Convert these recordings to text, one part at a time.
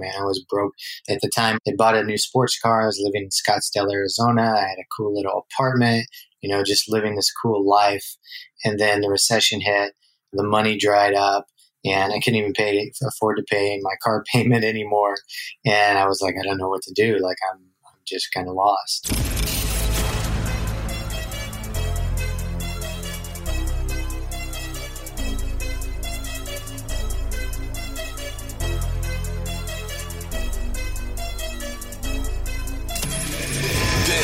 man. I was broke at the time. I bought a new sports car. I was living in Scottsdale, Arizona. I had a cool little apartment, you know, just living this cool life. And then the recession hit, the money dried up, and I couldn't even pay afford to pay my car payment anymore. And I was like, I don't know what to do. Like I'm, I'm just kind of lost.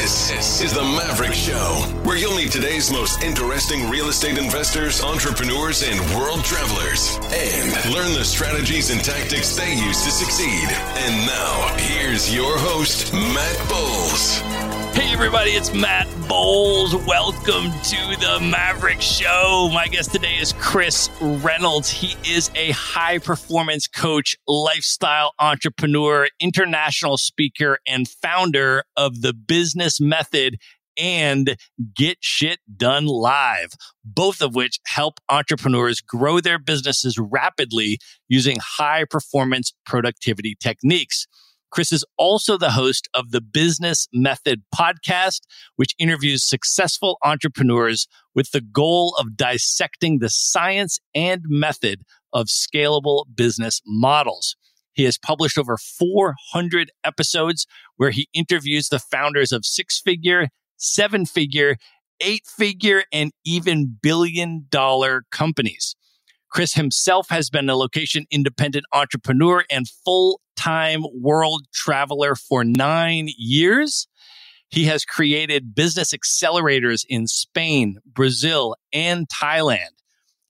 This is the Maverick Show, where you'll meet today's most interesting real estate investors, entrepreneurs, and world travelers, and learn the strategies and tactics they use to succeed. And now, here's your host, Matt Bowles. Hey, everybody, it's Matt Bowles. Welcome to the Maverick Show. My guest today is Chris Reynolds. He is a high performance coach, lifestyle entrepreneur, international speaker, and founder of the Business Method and Get Shit Done Live, both of which help entrepreneurs grow their businesses rapidly using high performance productivity techniques. Chris is also the host of the Business Method podcast, which interviews successful entrepreneurs with the goal of dissecting the science and method of scalable business models. He has published over 400 episodes where he interviews the founders of six figure, seven figure, eight figure, and even billion dollar companies. Chris himself has been a location independent entrepreneur and full time world traveler for nine years. He has created business accelerators in Spain, Brazil, and Thailand.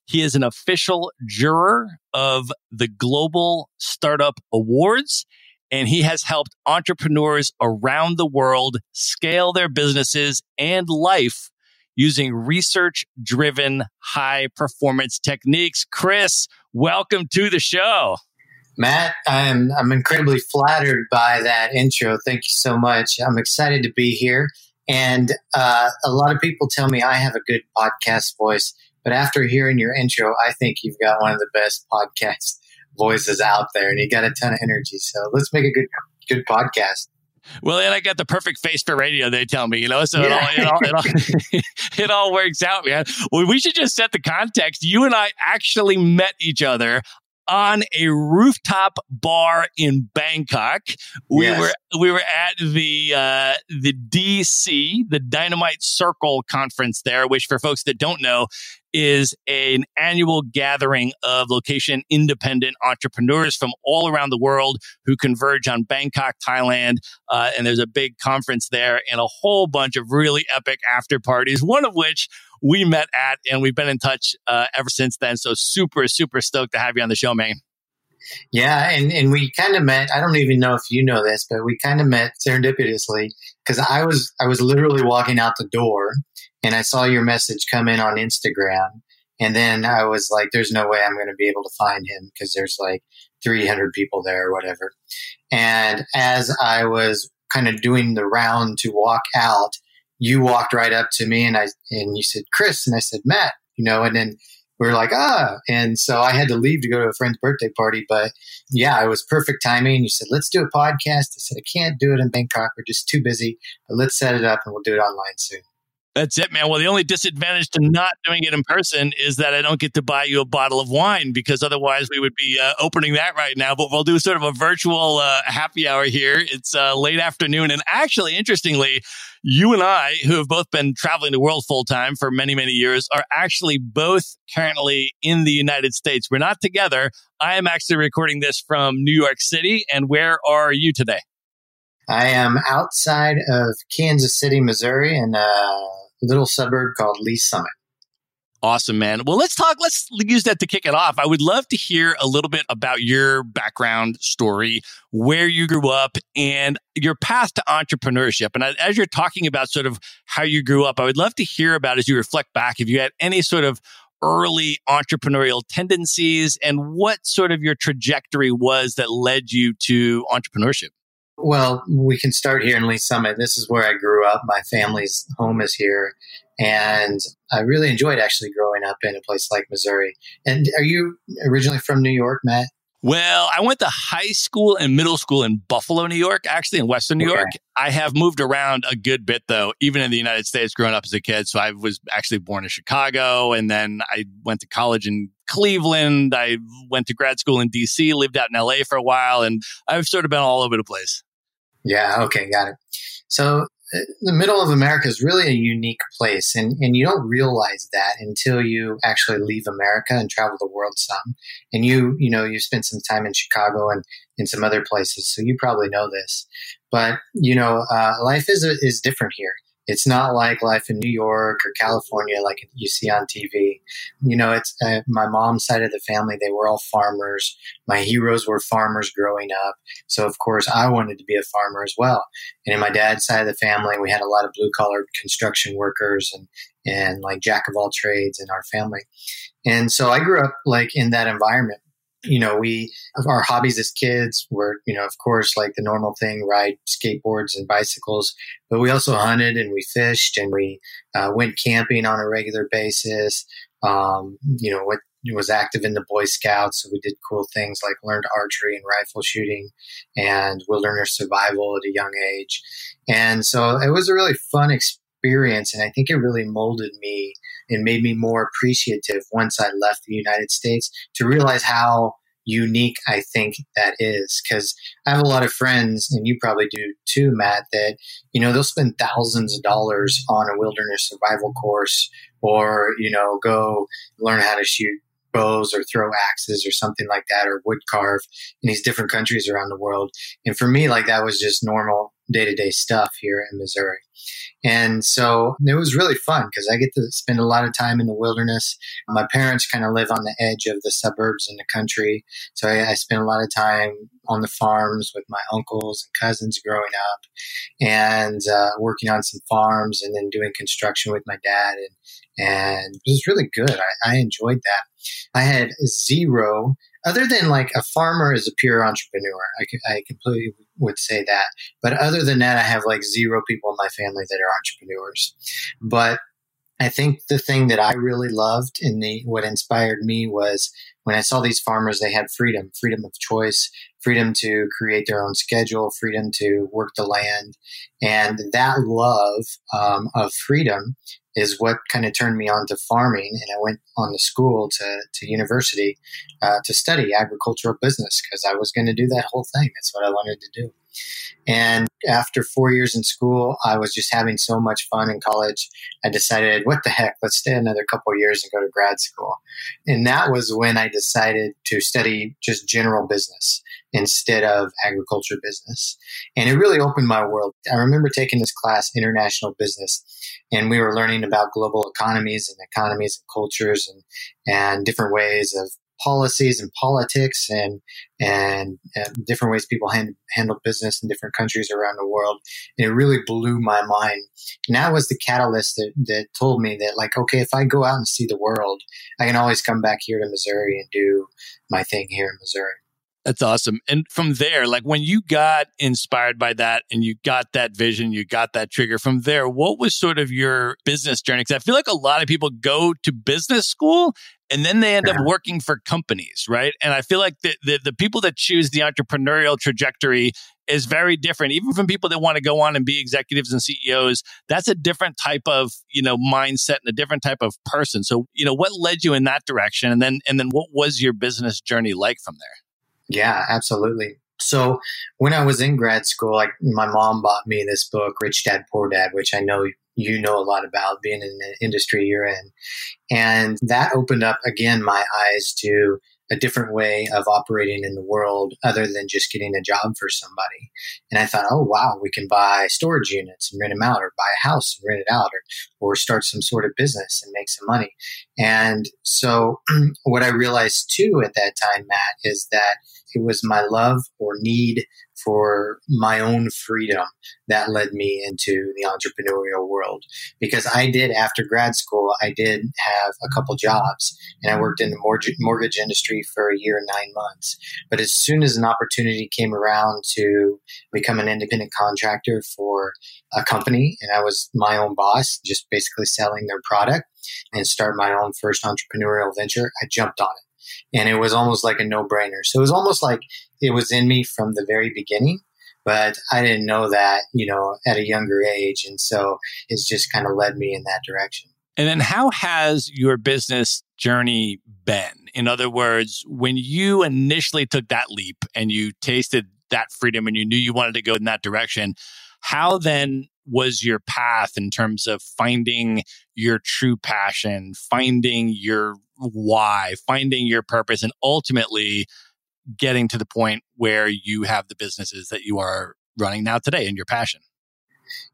He is an official juror of the Global Startup Awards, and he has helped entrepreneurs around the world scale their businesses and life using research driven high performance techniques. Chris, welcome to the show. Matt, I'm I'm incredibly flattered by that intro. Thank you so much. I'm excited to be here. And uh, a lot of people tell me I have a good podcast voice, but after hearing your intro, I think you've got one of the best podcast voices out there, and you got a ton of energy. So let's make a good good podcast. Well, and I got the perfect face for radio. They tell me, you know, so yeah. it, all, it, all, it, all, it all works out, man. Well, we should just set the context. You and I actually met each other on a rooftop bar in Bangkok. We yes. were we were at the uh, the DC, the Dynamite Circle conference there, which for folks that don't know is an annual gathering of location independent entrepreneurs from all around the world who converge on Bangkok, Thailand. Uh, and there's a big conference there and a whole bunch of really epic after parties, one of which we met at, and we've been in touch uh, ever since then. So super, super stoked to have you on the show, man. Yeah, and, and we kind of met. I don't even know if you know this, but we kind of met serendipitously because I was I was literally walking out the door, and I saw your message come in on Instagram, and then I was like, "There's no way I'm going to be able to find him because there's like 300 people there or whatever." And as I was kind of doing the round to walk out, you walked right up to me and I and you said Chris and I said Matt, you know, and then we were like ah, and so I had to leave to go to a friend's birthday party, but yeah, it was perfect timing. You said let's do a podcast. I said I can't do it in Bangkok, we're just too busy, but let's set it up and we'll do it online soon. That's it, man. Well, the only disadvantage to not doing it in person is that I don't get to buy you a bottle of wine because otherwise we would be uh, opening that right now. But we'll do sort of a virtual uh, happy hour here. It's uh, late afternoon. And actually, interestingly, you and I, who have both been traveling the world full time for many, many years, are actually both currently in the United States. We're not together. I am actually recording this from New York City. And where are you today? I am outside of Kansas City, Missouri, in a little suburb called Lee's Summit. Awesome, man. Well, let's talk. Let's use that to kick it off. I would love to hear a little bit about your background story, where you grew up, and your path to entrepreneurship. And as you're talking about sort of how you grew up, I would love to hear about as you reflect back if you had any sort of early entrepreneurial tendencies and what sort of your trajectory was that led you to entrepreneurship. Well, we can start here in Lee's Summit. This is where I grew up. My family's home is here. And I really enjoyed actually growing up in a place like Missouri. And are you originally from New York, Matt? Well, I went to high school and middle school in Buffalo, New York, actually in Western New okay. York. I have moved around a good bit, though, even in the United States growing up as a kid. So I was actually born in Chicago and then I went to college in Cleveland. I went to grad school in DC, lived out in LA for a while, and I've sort of been all over the place. Yeah. Okay. Got it. So uh, the middle of America is really a unique place, and, and you don't realize that until you actually leave America and travel the world some. And you, you know, you spent some time in Chicago and in some other places, so you probably know this. But you know, uh, life is is different here. It's not like life in New York or California like you see on TV. You know, it's uh, my mom's side of the family, they were all farmers. My heroes were farmers growing up. So, of course, I wanted to be a farmer as well. And in my dad's side of the family, we had a lot of blue collar construction workers and, and like jack of all trades in our family. And so I grew up like in that environment you know, we, our hobbies as kids were, you know, of course, like the normal thing, ride skateboards and bicycles, but we also hunted and we fished and we uh, went camping on a regular basis. Um, you know, what was active in the Boy Scouts. So we did cool things like learned archery and rifle shooting and wilderness survival at a young age. And so it was a really fun experience. And I think it really molded me and made me more appreciative once I left the United States to realize how unique I think that is. Because I have a lot of friends, and you probably do too, Matt, that, you know, they'll spend thousands of dollars on a wilderness survival course or, you know, go learn how to shoot bows or throw axes or something like that or wood carve in these different countries around the world. And for me, like that was just normal day to day stuff here in Missouri. And so it was really fun because I get to spend a lot of time in the wilderness. My parents kind of live on the edge of the suburbs in the country. So I, I spent a lot of time on the farms with my uncles and cousins growing up and uh, working on some farms and then doing construction with my dad. And, and it was really good. I, I enjoyed that. I had zero other than like a farmer is a pure entrepreneur. I, I completely would say that. But other than that, I have like zero people in my family that are entrepreneurs. But I think the thing that I really loved and the what inspired me was when I saw these farmers, they had freedom, freedom of choice, freedom to create their own schedule, freedom to work the land, and that love um, of freedom is what kind of turned me on to farming. And I went on to school to, to university uh, to study agricultural business because I was going to do that whole thing. That's what I wanted to do. And after four years in school, I was just having so much fun in college. I decided, what the heck, let's stay another couple years and go to grad school. And that was when I decided to study just general business instead of agriculture business. And it really opened my world. I remember taking this class, International Business, and we were learning about global economies and economies and cultures and, and different ways of policies and politics and and, and different ways people hand, handle business in different countries around the world. And it really blew my mind. And that was the catalyst that, that told me that like, okay, if I go out and see the world, I can always come back here to Missouri and do my thing here in Missouri. That's awesome. And from there, like when you got inspired by that and you got that vision, you got that trigger from there, what was sort of your business journey? Because I feel like a lot of people go to business school and then they end up working for companies, right? And I feel like the, the, the people that choose the entrepreneurial trajectory is very different, even from people that want to go on and be executives and CEOs. That's a different type of you know mindset and a different type of person. So you know what led you in that direction, and then and then what was your business journey like from there? Yeah, absolutely. So when I was in grad school, like my mom bought me this book, Rich Dad Poor Dad, which I know you know a lot about being in the industry you're in. And that opened up again my eyes to a different way of operating in the world other than just getting a job for somebody. And I thought, oh, wow, we can buy storage units and rent them out, or buy a house and rent it out, or, or start some sort of business and make some money. And so, what I realized too at that time, Matt, is that it was my love or need for my own freedom that led me into the entrepreneurial world. Because I did, after grad school, I did have a couple jobs and I worked in the mortgage, industry for a year and nine months. But as soon as an opportunity came around to become an independent contractor for a company, and I was my own boss, just basically selling their product and start my own first entrepreneurial venture, I jumped on it and it was almost like a no-brainer. So it was almost like it was in me from the very beginning, but I didn't know that, you know, at a younger age, and so it's just kind of led me in that direction. And then how has your business journey been? In other words, when you initially took that leap and you tasted that freedom and you knew you wanted to go in that direction, how then was your path in terms of finding your true passion, finding your why, finding your purpose, and ultimately getting to the point where you have the businesses that you are running now today and your passion?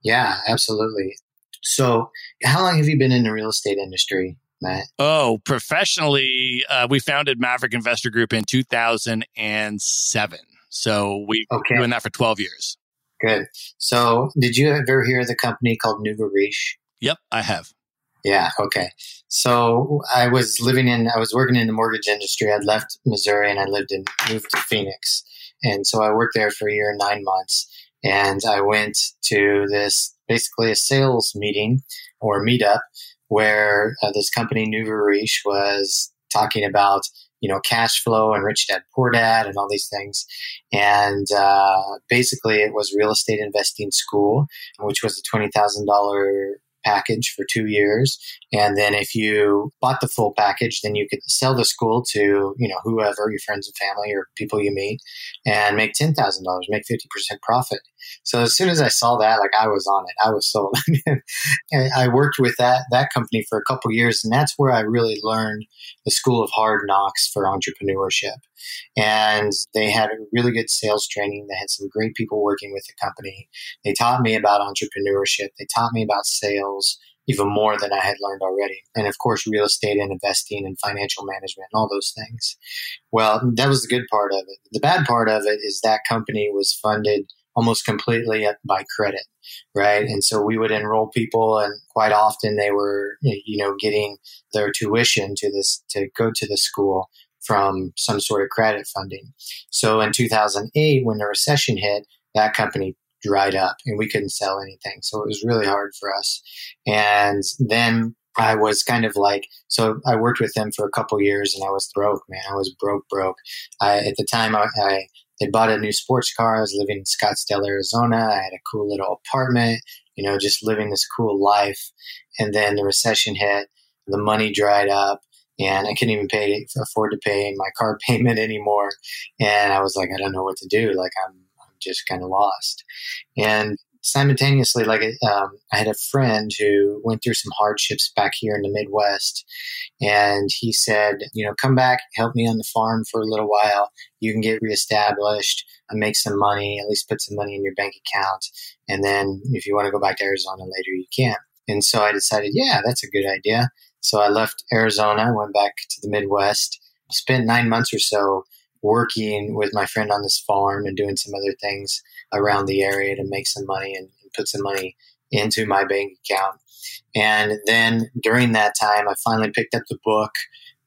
Yeah, absolutely. So, how long have you been in the real estate industry, Matt? Oh, professionally, uh, we founded Maverick Investor Group in 2007. So, we've okay. been doing that for 12 years. Good. So, did you ever hear of the company called Nouveau Riche? Yep, I have. Yeah. Okay. So I was living in, I was working in the mortgage industry. I'd left Missouri and I lived in, moved to Phoenix. And so I worked there for a year and nine months. And I went to this basically a sales meeting or meetup where uh, this company, Nouveau was talking about you know, cash flow and rich dad, poor dad, and all these things. And uh, basically, it was real estate investing school, which was a twenty thousand dollar package for two years. And then if you bought the full package, then you could sell the school to, you know, whoever, your friends and family or people you meet and make $10,000, make 50% profit. So as soon as I saw that, like I was on it. I was sold. I worked with that, that company for a couple years and that's where I really learned the school of hard knocks for entrepreneurship. And they had a really good sales training. They had some great people working with the company. They taught me about entrepreneurship. They taught me about sales even more than I had learned already. And of course, real estate and investing and financial management and all those things. Well, that was the good part of it. The bad part of it is that company was funded almost completely by credit, right? And so we would enroll people, and quite often they were, you know, getting their tuition to this to go to the school from some sort of credit funding. So in 2008, when the recession hit, that company dried up and we couldn't sell anything. So it was really hard for us. And then I was kind of like, so I worked with them for a couple years and I was broke, man. I was broke, broke. I, at the time, I, I they bought a new sports car. I was living in Scottsdale, Arizona. I had a cool little apartment, you know, just living this cool life. And then the recession hit, the money dried up, and I couldn't even pay afford to pay my car payment anymore. And I was like, I don't know what to do. Like I'm, I'm just kind of lost. And simultaneously, like um, I had a friend who went through some hardships back here in the Midwest, and he said, you know, come back, help me on the farm for a little while. You can get reestablished, and make some money, at least put some money in your bank account, and then if you want to go back to Arizona later, you can. And so I decided, yeah, that's a good idea. So I left Arizona, went back to the Midwest, spent nine months or so working with my friend on this farm and doing some other things around the area to make some money and, and put some money into my bank account. And then during that time, I finally picked up the book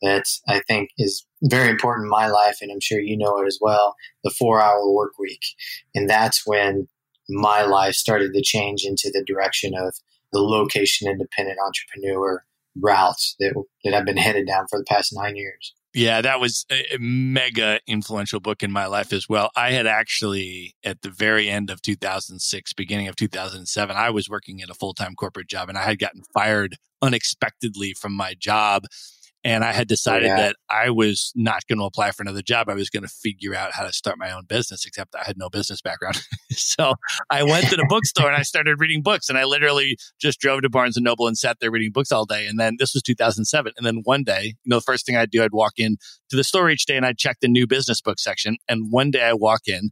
that I think is very important in my life, and I'm sure you know it as well the four hour work week. And that's when my life started to change into the direction of the location independent entrepreneur routes that, that I've been headed down for the past nine years. Yeah, that was a mega influential book in my life as well. I had actually, at the very end of 2006, beginning of 2007, I was working in a full time corporate job and I had gotten fired unexpectedly from my job and I had decided yeah. that I was not going to apply for another job. I was going to figure out how to start my own business, except I had no business background. so I went to the bookstore and I started reading books. And I literally just drove to Barnes and Noble and sat there reading books all day. And then this was 2007. And then one day, you know, the first thing I'd do, I'd walk in to the store each day and I'd check the new business book section. And one day I walk in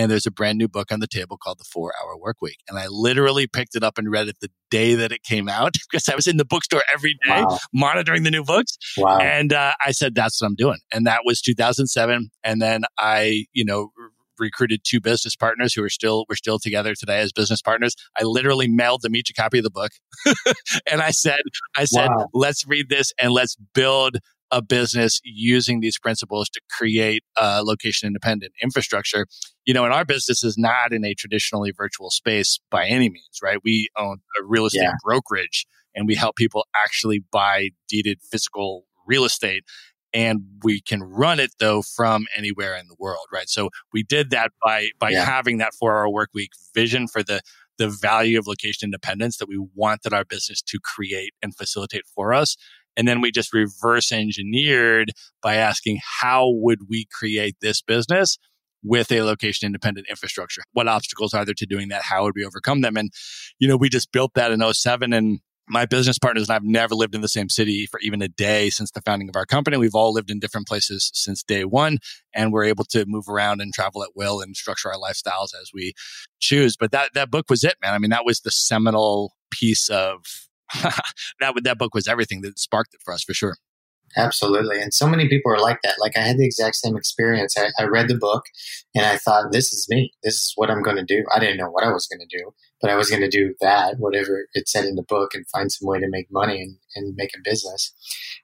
and there's a brand new book on the table called The Four Hour Work Week. And I literally picked it up and read it the day that it came out because I was in the bookstore every day wow. monitoring the new books. Wow. And uh, I said, that's what I'm doing. And that was 2007. And then I, you know, recruited two business partners who are still we're still together today as business partners. I literally mailed them each a copy of the book, and I said, I said, wow. let's read this and let's build a business using these principles to create a location independent infrastructure. You know, and our business is not in a traditionally virtual space by any means, right? We own a real estate yeah. brokerage and we help people actually buy deeded physical real estate and we can run it though from anywhere in the world right so we did that by by yeah. having that four hour work week vision for the the value of location independence that we wanted our business to create and facilitate for us and then we just reverse engineered by asking, how would we create this business? with a location independent infrastructure. What obstacles are there to doing that? How would we overcome them? And, you know, we just built that in 07 and my business partners and I've never lived in the same city for even a day since the founding of our company. We've all lived in different places since day one, and we're able to move around and travel at will and structure our lifestyles as we choose. But that that book was it, man. I mean, that was the seminal piece of that that book was everything that sparked it for us for sure. Absolutely. And so many people are like that. Like I had the exact same experience. I, I read the book and I thought, this is me. This is what I'm going to do. I didn't know what I was going to do, but I was going to do that, whatever it said in the book and find some way to make money and, and make a business.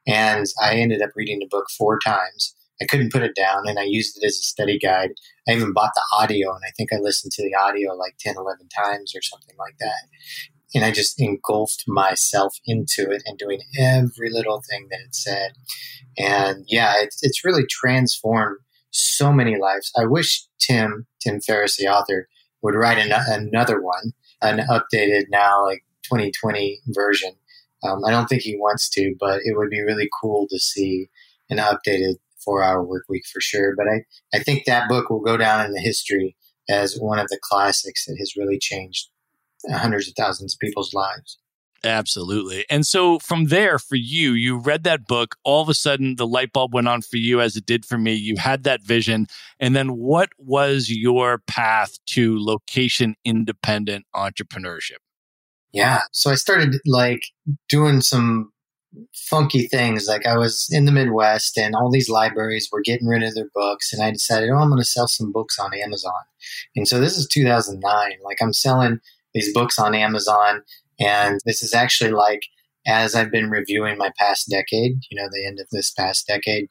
And I ended up reading the book four times. I couldn't put it down and I used it as a study guide. I even bought the audio and I think I listened to the audio like 10, 11 times or something like that and I just engulfed myself into it and doing every little thing that it said. And yeah, it's, it's really transformed so many lives. I wish Tim, Tim Ferriss, the author, would write an, another one, an updated now like 2020 version. Um, I don't think he wants to, but it would be really cool to see an updated four hour work week for sure. But I, I think that book will go down in the history as one of the classics that has really changed hundreds of thousands of people's lives. Absolutely. And so from there, for you, you read that book. All of a sudden, the light bulb went on for you as it did for me. You had that vision. And then what was your path to location independent entrepreneurship? Yeah. So I started like doing some funky things. Like I was in the Midwest and all these libraries were getting rid of their books. And I decided, oh, I'm going to sell some books on Amazon. And so this is 2009. Like I'm selling these books on Amazon. And this is actually like as I've been reviewing my past decade, you know, the end of this past decade,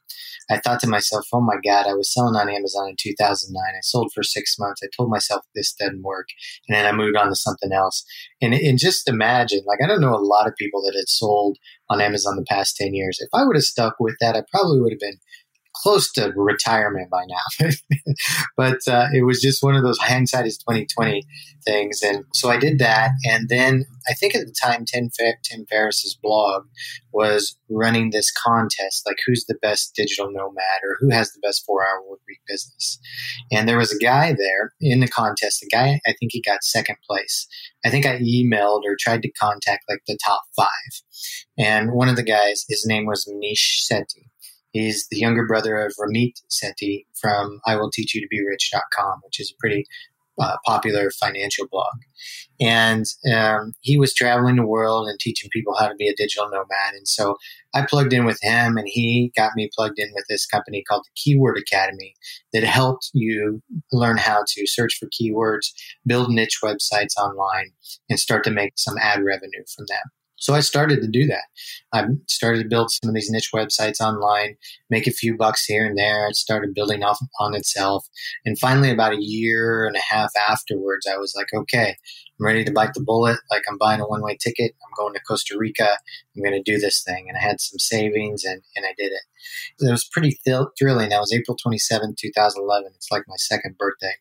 I thought to myself, oh my God, I was selling on Amazon in 2009. I sold for six months. I told myself this doesn't work. And then I moved on to something else. And, and just imagine, like, I don't know a lot of people that had sold on Amazon the past 10 years. If I would have stuck with that, I probably would have been close to retirement by now. but uh, it was just one of those hindsight is 2020 things. And so I did that. And then I think at the time, Tim, Tim Ferriss's blog was running this contest, like who's the best digital nomad or who has the best four hour work week business. And there was a guy there in the contest, a guy, I think he got second place. I think I emailed or tried to contact like the top five. And one of the guys, his name was Manish Sethi He's the younger brother of Ramit Sethi from I Will Teach You to Be Rich.com, which is a pretty uh, popular financial blog. And um, he was traveling the world and teaching people how to be a digital nomad. And so I plugged in with him, and he got me plugged in with this company called the Keyword Academy that helped you learn how to search for keywords, build niche websites online, and start to make some ad revenue from them. So I started to do that. I started to build some of these niche websites online, make a few bucks here and there. It started building off on itself. And finally, about a year and a half afterwards, I was like, okay, I'm ready to bite the bullet. Like I'm buying a one way ticket. I'm going to Costa Rica. I'm going to do this thing. And I had some savings and, and I did it. It was pretty thrilling. That was April 27, 2011. It's like my second birthday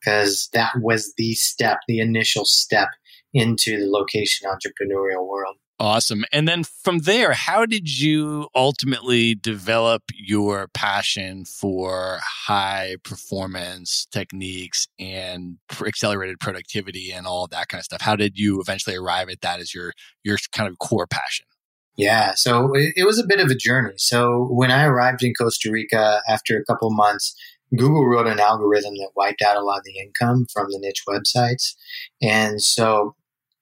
because that was the step, the initial step into the location entrepreneurial world. Awesome. And then from there, how did you ultimately develop your passion for high performance techniques and accelerated productivity and all that kind of stuff? How did you eventually arrive at that as your your kind of core passion? Yeah, so it, it was a bit of a journey. So when I arrived in Costa Rica after a couple months, Google wrote an algorithm that wiped out a lot of the income from the niche websites. And so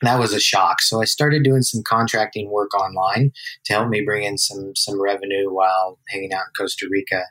that was a shock. So I started doing some contracting work online to help me bring in some some revenue while hanging out in Costa Rica.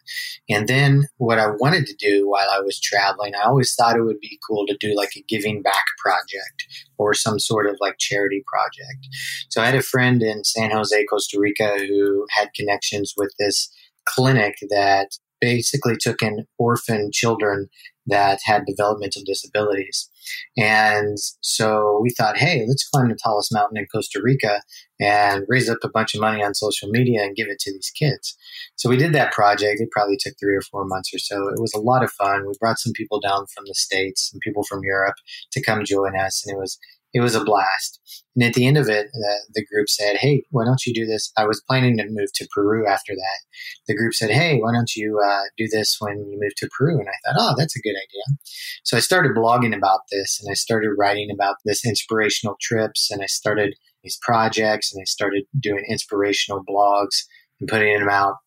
And then what I wanted to do while I was traveling, I always thought it would be cool to do like a giving back project or some sort of like charity project. So I had a friend in San Jose, Costa Rica who had connections with this clinic that basically took in orphan children that had developmental disabilities. And so we thought, hey, let's climb the tallest mountain in Costa Rica and raise up a bunch of money on social media and give it to these kids. So we did that project. It probably took three or four months or so. It was a lot of fun. We brought some people down from the States, some people from Europe to come join us. And it was it was a blast. And at the end of it, the, the, group said, Hey, why don't you do this? I was planning to move to Peru after that. The group said, Hey, why don't you uh, do this when you move to Peru? And I thought, Oh, that's a good idea. So I started blogging about this and I started writing about this inspirational trips and I started these projects and I started doing inspirational blogs and putting them out.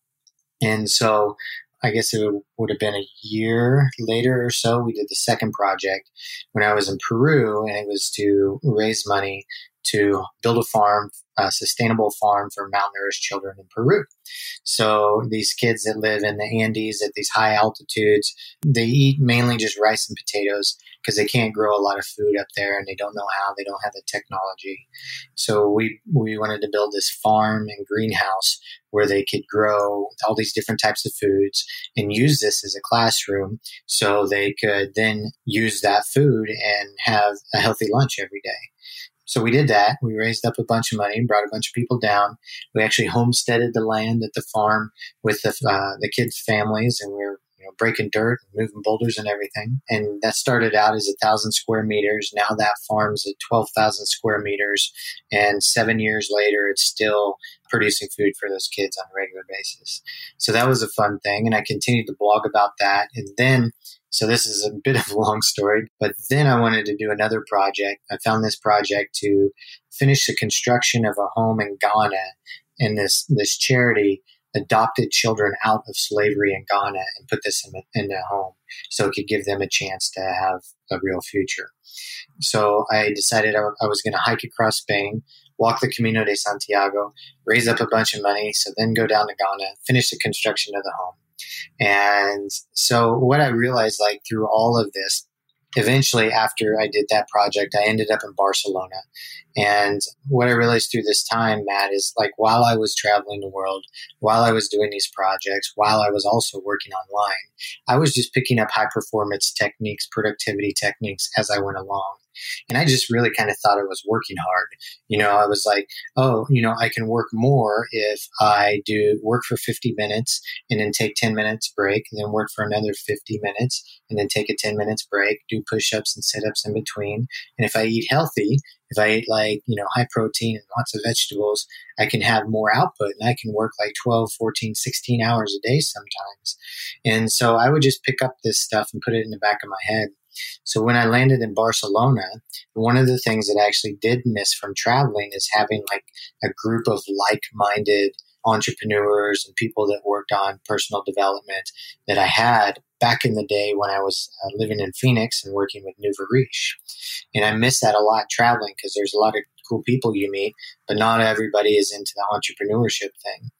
And so I guess it would have been a year later or so. We did the second project when I was in Peru, and it was to raise money to build a farm, a sustainable farm for malnourished children in Peru. So these kids that live in the Andes at these high altitudes, they eat mainly just rice and potatoes because they can't grow a lot of food up there and they don't know how, they don't have the technology. So we we wanted to build this farm and greenhouse where they could grow all these different types of foods and use this as a classroom so they could then use that food and have a healthy lunch every day. So we did that. We raised up a bunch of money and brought a bunch of people down. We actually homesteaded the land at the farm with the, uh, the kids' families, and we were know, breaking dirt and moving boulders and everything. And that started out as a thousand square meters. Now that farm's at 12,000 square meters. And seven years later, it's still producing food for those kids on a regular basis. So that was a fun thing. And I continued to blog about that. And then, so this is a bit of a long story, but then I wanted to do another project. I found this project to finish the construction of a home in Ghana and this, this charity adopted children out of slavery in Ghana and put this in, in a home so it could give them a chance to have a real future. So I decided I, I was going to hike across Spain, walk the Camino de Santiago, raise up a bunch of money, so then go down to Ghana, finish the construction of the home. And so what I realized like through all of this eventually after I did that project, I ended up in Barcelona. And what I realized through this time, Matt, is like while I was traveling the world, while I was doing these projects, while I was also working online, I was just picking up high performance techniques, productivity techniques as I went along. And I just really kind of thought I was working hard. You know, I was like, oh, you know, I can work more if I do work for 50 minutes and then take 10 minutes break and then work for another 50 minutes and then take a 10 minutes break, do push ups and sit ups in between. And if I eat healthy, if I eat like, you know, high protein and lots of vegetables, I can have more output and I can work like 12, 14, 16 hours a day sometimes. And so I would just pick up this stuff and put it in the back of my head. So when I landed in Barcelona, one of the things that I actually did miss from traveling is having like a group of like-minded entrepreneurs and people that worked on personal development that I had back in the day when I was uh, living in Phoenix and working with Nouveau And I miss that a lot traveling because there's a lot of cool people you meet, but not everybody is into the entrepreneurship thing.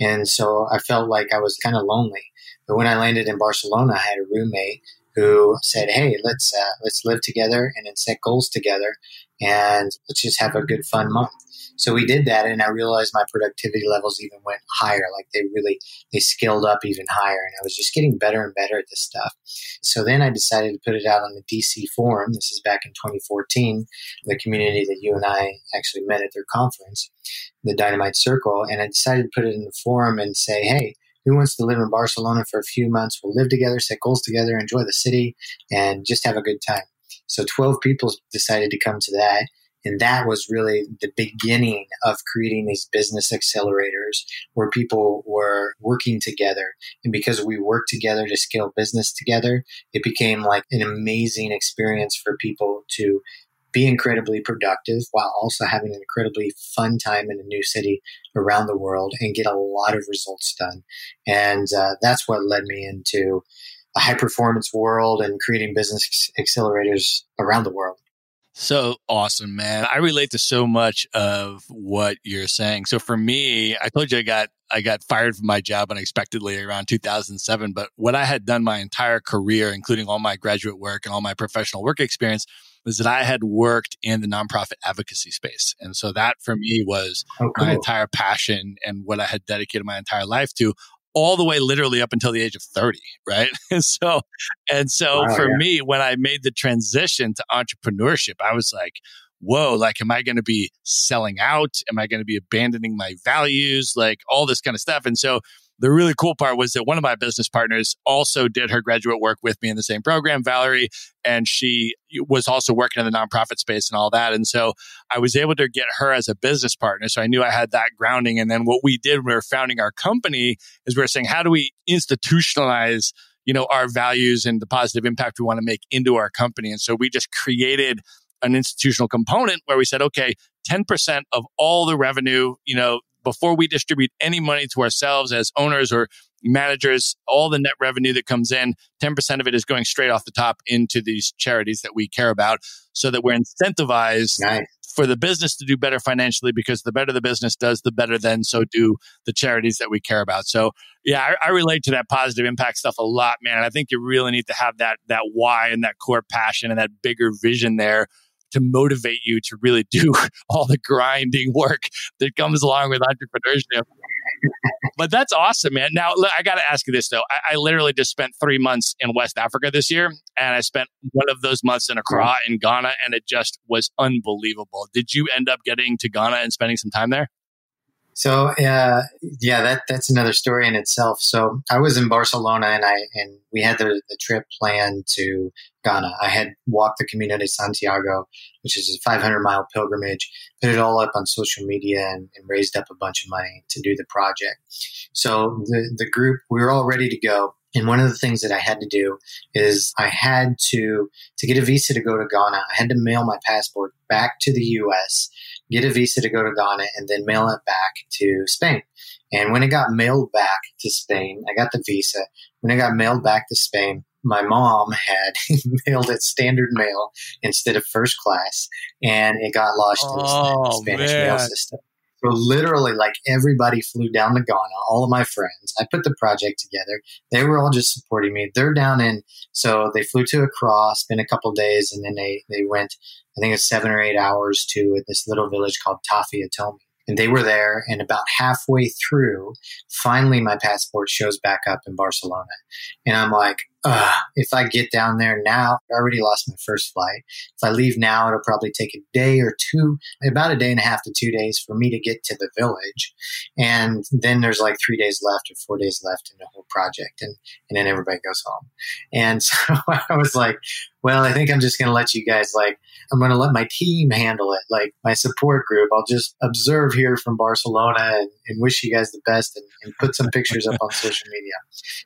And so I felt like I was kind of lonely. But when I landed in Barcelona, I had a roommate who said, "Hey, let's uh, let's live together and then set goals together, and let's just have a good fun month." So we did that, and I realized my productivity levels even went higher. Like they really they scaled up even higher, and I was just getting better and better at this stuff. So then I decided to put it out on the DC Forum. This is back in 2014, the community that you and I actually met at their conference, the Dynamite Circle, and I decided to put it in the forum and say, hey. Who wants to live in Barcelona for a few months? We'll live together, set goals together, enjoy the city, and just have a good time. So 12 people decided to come to that. And that was really the beginning of creating these business accelerators where people were working together. And because we worked together to scale business together, it became like an amazing experience for people to be incredibly productive while also having an incredibly fun time in a new city around the world and get a lot of results done. And uh, that's what led me into a high performance world and creating business accelerators around the world. So awesome, man. I relate to so much of what you're saying. So for me, I told you I got I got fired from my job unexpectedly around 2007, but what I had done my entire career, including all my graduate work and all my professional work experience, was that I had worked in the nonprofit advocacy space. And so that for me was oh, cool. my entire passion and what I had dedicated my entire life to all the way literally up until the age of 30 right and so and so wow, for yeah. me when i made the transition to entrepreneurship i was like whoa like am i going to be selling out am i going to be abandoning my values like all this kind of stuff and so the really cool part was that one of my business partners also did her graduate work with me in the same program, Valerie, and she was also working in the nonprofit space and all that. And so I was able to get her as a business partner. So I knew I had that grounding. And then what we did when we were founding our company is we were saying, how do we institutionalize you know our values and the positive impact we want to make into our company and so we just created an institutional component where we said okay 10% of all the revenue you know before we distribute any money to ourselves as owners or managers, all the net revenue that comes in, 10% of it is going straight off the top into these charities that we care about so that we're incentivized nice. for the business to do better financially because the better the business does, the better then so do the charities that we care about. So yeah, I, I relate to that positive impact stuff a lot, man. I think you really need to have that that why and that core passion and that bigger vision there to motivate you to really do all the grinding work that comes along with entrepreneurship. but that's awesome, man. Now, I got to ask you this, though. I, I, literally just spent three months in West Africa this year, and I spent one of those months in Accra in Ghana, and it just was unbelievable. Did you end up getting to Ghana and spending some time there? So uh, yeah, that that's another story in itself. So I was in Barcelona and I and we had the, the trip planned to Ghana. I had walked the Camino de Santiago, which is a 500 mile pilgrimage, put it all up on social media and, and raised up a bunch of money to do the project. So the the group we were all ready to go. And one of the things that I had to do is I had to to get a visa to go to Ghana. I had to mail my passport back to the U.S get a visa to go to Ghana, and then mail it back to Spain. And when it got mailed back to Spain, I got the visa. When it got mailed back to Spain, my mom had mailed it standard mail instead of first class, and it got lost oh, in the oh, Spanish man. mail system. So literally, like everybody flew down to Ghana. All of my friends. I put the project together. They were all just supporting me. They're down in. So they flew to Accra, spent a couple days, and then they they went. I think it's seven or eight hours to uh, this little village called Tafi Atome and they were there. And about halfway through, finally, my passport shows back up in Barcelona. And I'm like, Uh, if I get down there now, I already lost my first flight. If I leave now, it'll probably take a day or two, about a day and a half to two days for me to get to the village. And then there's like three days left or four days left in the whole project. And, and then everybody goes home. And so I was like, well, I think I'm just going to let you guys like, I'm going to let my team handle it, like my support group. I'll just observe here from Barcelona and, and wish you guys the best and, and put some pictures up on social media.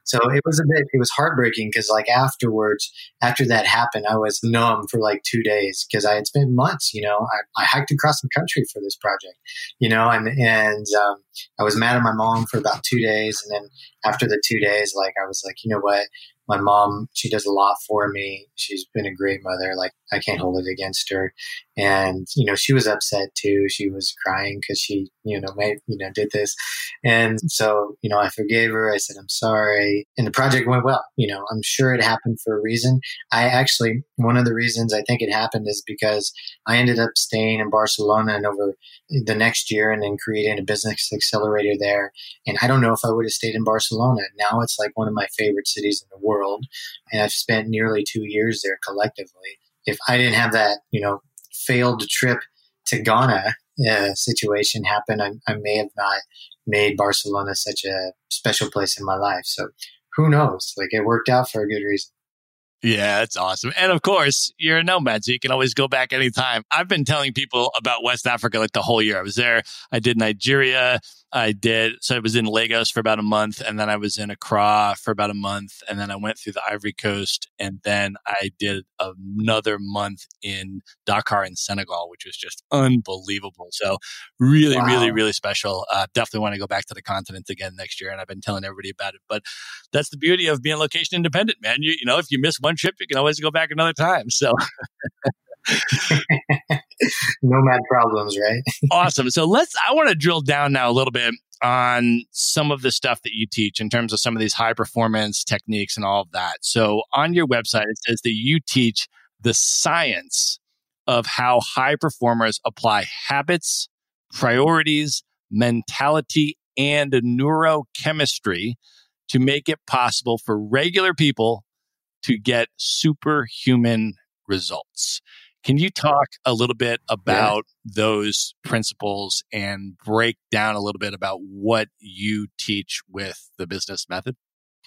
So it was a bit, it was heartbreaking because like afterwards, after that happened, I was numb for like two days because I had spent months, you know, I, I, hiked across the country for this project, you know, and, and um, I was mad at my mom for about two days. And then after the two days, like I was like, you know what? my mom, she does a lot for me. She's been a great mother. Like I can't hold it against her. And, you know, she was upset too. She was crying because she, you know, you know, did this. And so, you know, I forgave her. I said, I'm sorry. And the project went well. You know, I'm sure it happened for a reason. I actually, one of the reasons I think it happened is because I ended up staying in Barcelona and over the next year and then creating a business accelerator there. And I don't know if I would have stayed in Barcelona. Now it's like one of my favorite cities in the world. And I've spent nearly two years there collectively. If I didn't have that, you know, failed trip to Ghana uh, situation happen, I, I may have not made Barcelona such a special place in my life. So who knows? Like it worked out for a good reason. Yeah, that's awesome. And of course, you're a nomad, so you can always go back anytime. I've been telling people about West Africa like the whole year. I was there. I did Nigeria. I did. So I was in Lagos for about a month, and then I was in Accra for about a month, and then I went through the Ivory Coast, and then I did another month in Dakar in Senegal, which was just unbelievable. So really, wow. really, really special. Uh, definitely want to go back to the continent again next year, and I've been telling everybody about it. But that's the beauty of being location independent, man. You you know, if you miss one trip, you can always go back another time. So. Nomad problems, right? awesome. So let's, I want to drill down now a little bit on some of the stuff that you teach in terms of some of these high performance techniques and all of that. So on your website, it says that you teach the science of how high performers apply habits, priorities, mentality, and neurochemistry to make it possible for regular people to get superhuman results. Can you talk a little bit about yeah. those principles and break down a little bit about what you teach with the business method?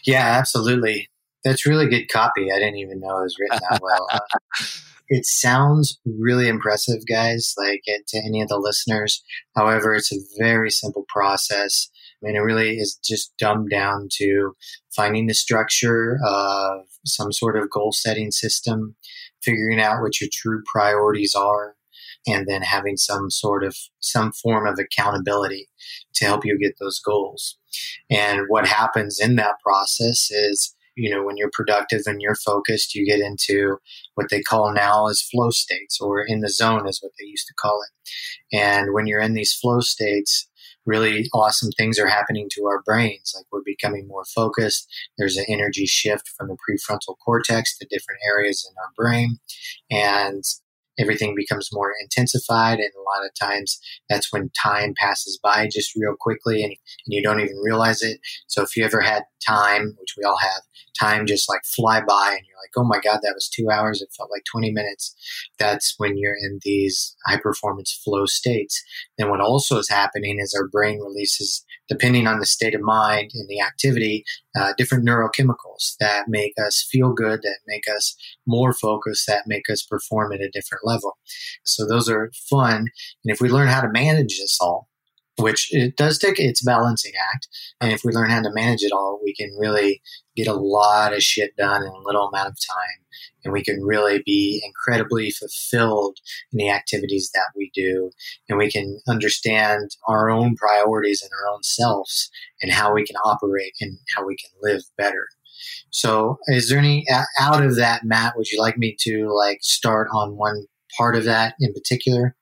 Yeah, absolutely. That's really good copy. I didn't even know it was written that well. Uh, it sounds really impressive, guys, like to any of the listeners. However, it's a very simple process. I mean, it really is just dumbed down to finding the structure of some sort of goal setting system, figuring out what your true priorities are, and then having some sort of some form of accountability to help you get those goals. And what happens in that process is you know when you're productive and you're focused you get into what they call now as flow states or in the zone is what they used to call it and when you're in these flow states really awesome things are happening to our brains. Like we're becoming more focused. There's an energy shift from the prefrontal cortex to different areas in our brain. And everything becomes more intensified. And a lot of times that's when time passes by just real quickly and, and you don't even realize it. So if you ever had time, which we all have, time just like fly by and you're like, oh my God, that was two hours. It felt like 20 minutes. That's when you're in these high performance flow states. Then what also is happening is our brain releases, depending on the state of mind and the activity, uh, different neurochemicals that make us feel good, that make us more focused, that make us perform at a different level. So those are fun. And if we learn how to manage this all, which it does take its balancing act. And if we learn how to manage it all, we can really get a lot of shit done in a little amount of time. And we can really be incredibly fulfilled in the activities that we do. And we can understand our own priorities and our own selves and how we can operate and how we can live better. So is there any out of that, Matt, would you like me to like start on one part of that in particular?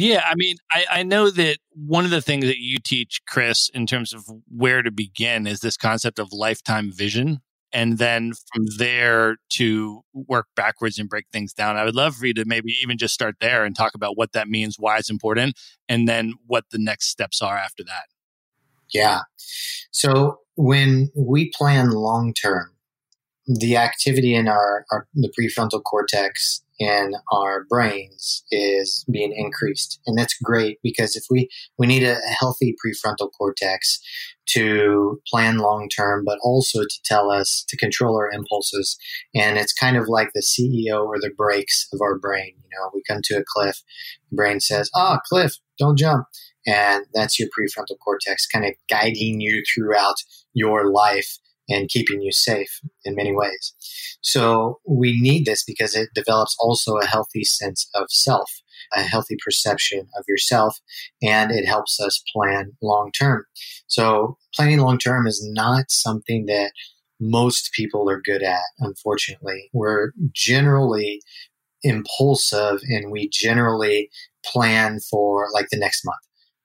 Yeah, I mean, I, I know that one of the things that you teach, Chris, in terms of where to begin is this concept of lifetime vision. And then from there to work backwards and break things down. I would love for you to maybe even just start there and talk about what that means, why it's important, and then what the next steps are after that. Yeah. So when we plan long term, the activity in our, our the prefrontal cortex in our brains is being increased. And that's great because if we we need a healthy prefrontal cortex to plan long term but also to tell us to control our impulses. And it's kind of like the ceo or the brakes of our brain. You know we come to a cliff the brain says ah oh, cliff don't jump. And that's your prefrontal cortex kind of guiding you throughout your life and keeping you safe in many ways. So we need this because it develops also a healthy sense of self, a healthy perception of yourself, and it helps us plan long term. So planning long term is not something that most people are good at, unfortunately. We're generally impulsive and we generally plan for like the next month,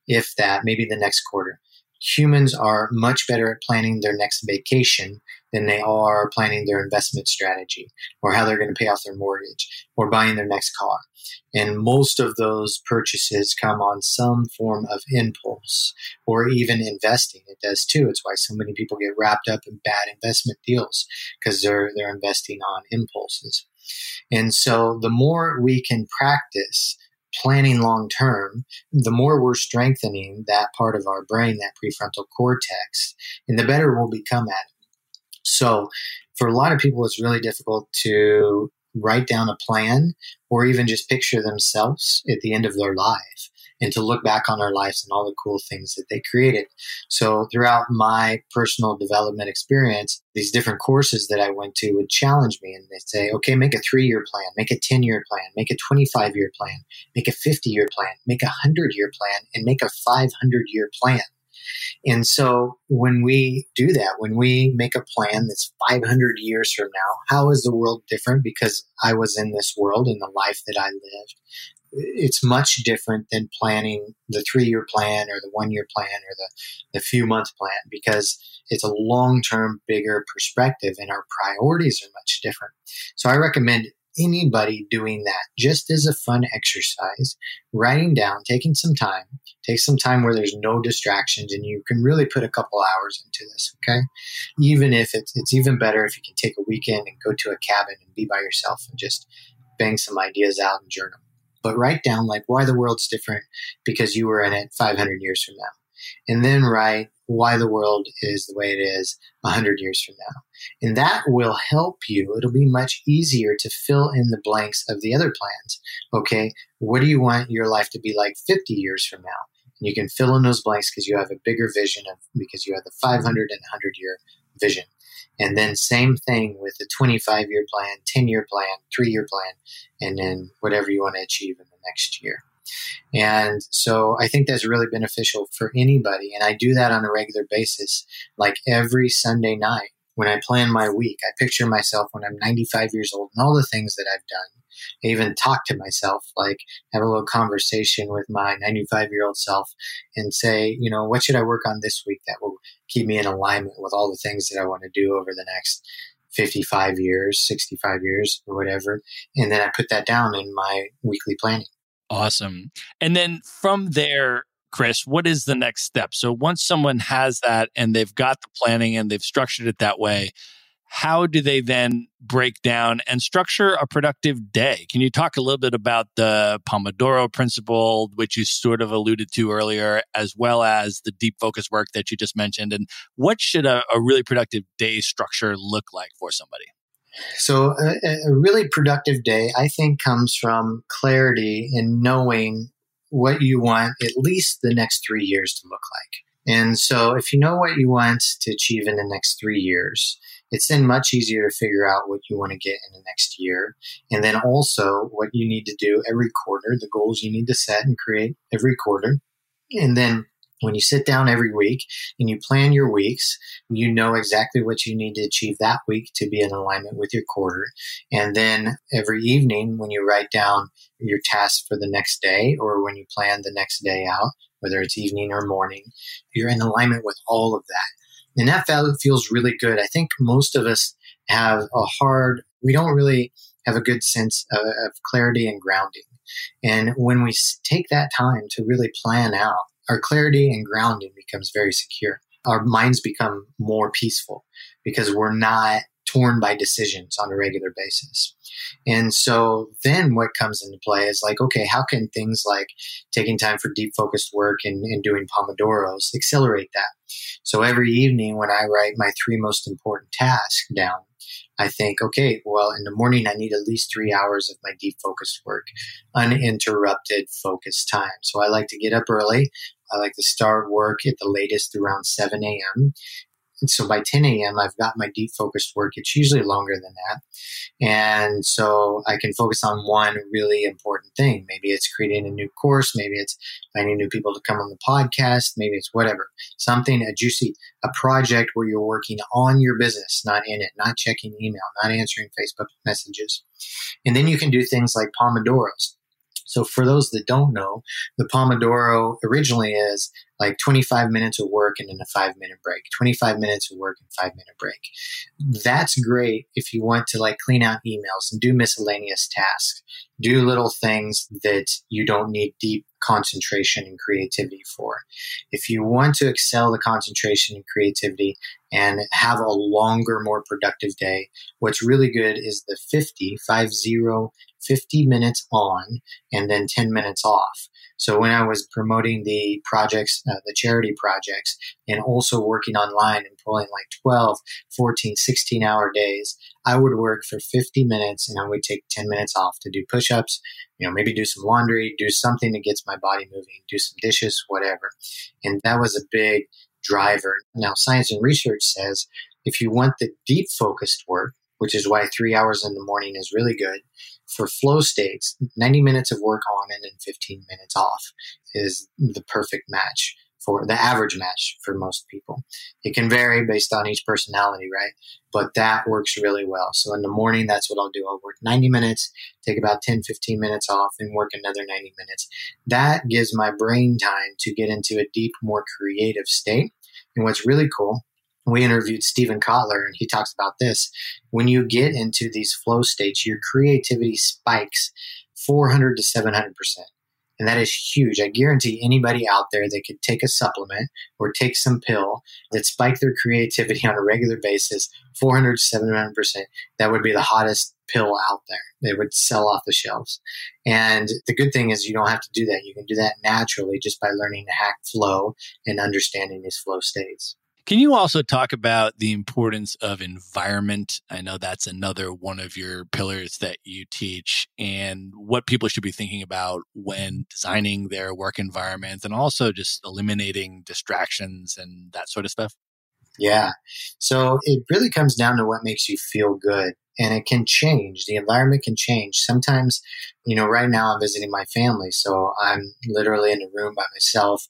if that, maybe the next quarter. Humans are much better at planning their next vacation than they are planning their investment strategy or how they're going to pay off their mortgage or buying their next car. And most of those purchases come on some form of impulse or even investing. It does too. It's why so many people get wrapped up in bad investment deals because they're, they're investing on impulses. And so the more we can practice planning long term, the more we're strengthening that part of our brain, that prefrontal cortex, and the better we'll become at it. So, for a lot of people, it's really difficult to write down a plan or even just picture themselves at the end of their life and to look back on their lives and all the cool things that they created. So throughout my personal development experience, these different courses that I went to would challenge me and they'd say, okay, make a three year plan, make a 10 year plan, make a 25 year plan, make a 50 year plan, make a 100 year plan, and make a 500 year plan. And so when we do that, when we make a plan that's 500 years from now, how is the world different? Because I was in this world in the life that I lived. It's much different than planning the three year plan or the one year plan or the, the few month plan because it's a long term, bigger perspective and our priorities are much different. So I recommend anybody doing that just as a fun exercise, writing down, taking some time, take some time where there's no distractions and you can really put a couple hours into this. Okay. Even if it's, it's even better if you can take a weekend and go to a cabin and be by yourself and just bang some ideas out and journal. But write down like why the world's different because you were in it 500 years from now. And then write why the world is the way it is 100 years from now. And that will help you. It'll be much easier to fill in the blanks of the other plans. Okay, what do you want your life to be like 50 years from now? And you can fill in those blanks because you have a bigger vision of because you have the 500 and 100 year vision. And then same thing with the 25 year plan, 10 year plan, three year plan, and then whatever you want to achieve in the next year. And so I think that's really beneficial for anybody. And I do that on a regular basis, like every Sunday night when I plan my week. I picture myself when I'm 95 years old and all the things that I've done. I even talk to myself, like have a little conversation with my 95 year old self and say, you know, what should I work on this week that will keep me in alignment with all the things that I want to do over the next 55 years, 65 years, or whatever. And then I put that down in my weekly planning. Awesome. And then from there, Chris, what is the next step? So once someone has that and they've got the planning and they've structured it that way, how do they then break down and structure a productive day? Can you talk a little bit about the Pomodoro principle, which you sort of alluded to earlier, as well as the deep focus work that you just mentioned? And what should a, a really productive day structure look like for somebody? So, uh, a, a, really productive day, I think, comes from clarity in knowing what you want at least the next three years to look like. And so, if you know what you want to achieve in the next three years, it's then much easier to figure out what you want to get in the next year. And then also what you need to do every quarter, the goals you need to set and create every quarter. And then when you sit down every week and you plan your weeks, you know exactly what you need to achieve that week to be in alignment with your quarter. And then every evening, when you write down your tasks for the next day or when you plan the next day out, whether it's evening or morning, you're in alignment with all of that. And that feels really good. I think most of us have a hard, we don't really have a good sense of, of clarity and grounding. And when we take that time to really plan out our clarity and grounding becomes very secure. Our minds become more peaceful because we're not torn by decisions on a regular basis. And so then what comes into play is like, okay, how can things like taking time for deep focused work and, and doing Pomodoros accelerate that? So every evening when I write my three most important tasks down, I think, okay, well, in the morning, I need at least three hours of my deep focused work, uninterrupted focus time. So I like to get up early. I like to start work at the latest around 7 a.m. so by 10 a.m., I've got my deep focused work. It's usually longer than that. And so I can focus on one really important thing. Maybe it's creating a new course. Maybe it's finding new people to come on the podcast. Maybe it's whatever. Something, a juicy, a project where you're working on your business, not in it, not checking email, not answering Facebook messages. And then you can do things like Pomodoros. So for those that don't know, the Pomodoro originally is like 25 minutes of work and then a five minute break, 25 minutes of work and five minute break. That's great if you want to like clean out emails and do miscellaneous tasks, do little things that you don't need deep concentration and creativity for. If you want to excel the concentration and creativity and have a longer, more productive day, what's really good is the 50, 5 0, 50 minutes on and then 10 minutes off. So when I was promoting the projects, uh, the charity projects, and also working online and pulling like 12, 14, 16 hour days, I would work for 50 minutes and I would take 10 minutes off to do push ups, you know, maybe do some laundry, do something that gets my body moving, do some dishes, whatever. And that was a big driver. Now, science and research says if you want the deep focused work, which is why three hours in the morning is really good, for flow states, 90 minutes of work on and then 15 minutes off is the perfect match for the average match for most people. It can vary based on each personality, right? But that works really well. So in the morning, that's what I'll do. I'll work 90 minutes, take about 10, 15 minutes off, and work another 90 minutes. That gives my brain time to get into a deep, more creative state. And what's really cool we interviewed Steven Kotler, and he talks about this. When you get into these flow states, your creativity spikes 400 to 700%. And that is huge. I guarantee anybody out there that could take a supplement or take some pill that spike their creativity on a regular basis, 400 to 700%, that would be the hottest pill out there. They would sell off the shelves. And the good thing is you don't have to do that. You can do that naturally just by learning to hack flow and understanding these flow states. Can you also talk about the importance of environment? I know that's another one of your pillars that you teach and what people should be thinking about when designing their work environment and also just eliminating distractions and that sort of stuff. Yeah. So it really comes down to what makes you feel good and it can change. The environment can change. Sometimes, you know, right now I'm visiting my family, so I'm literally in a room by myself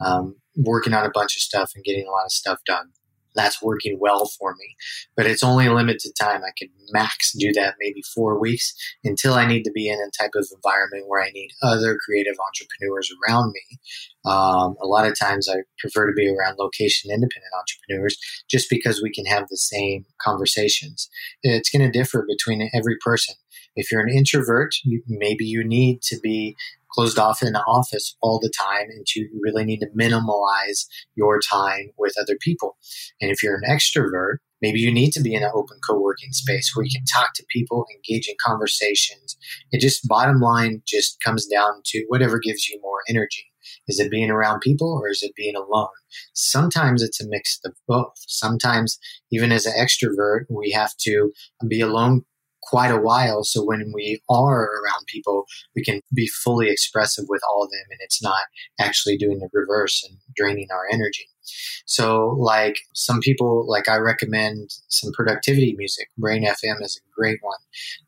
um, working on a bunch of stuff and getting a lot of stuff done. That's working well for me, but it's only a limited time. I can max do that maybe four weeks until I need to be in a type of environment where I need other creative entrepreneurs around me. Um, a lot of times I prefer to be around location independent entrepreneurs just because we can have the same conversations. It's going to differ between every person. If you're an introvert, you, maybe you need to be closed off in an office all the time and you really need to minimalize your time with other people. And if you're an extrovert, maybe you need to be in an open co-working space where you can talk to people, engage in conversations. It just bottom line just comes down to whatever gives you more energy. Is it being around people or is it being alone? Sometimes it's a mix of both. Sometimes, even as an extrovert, we have to be alone quite a while. So when we are around people, we can be fully expressive with all of them and it's not actually doing the reverse and draining our energy. So, like some people, like I recommend some productivity music. Brain FM is a great one.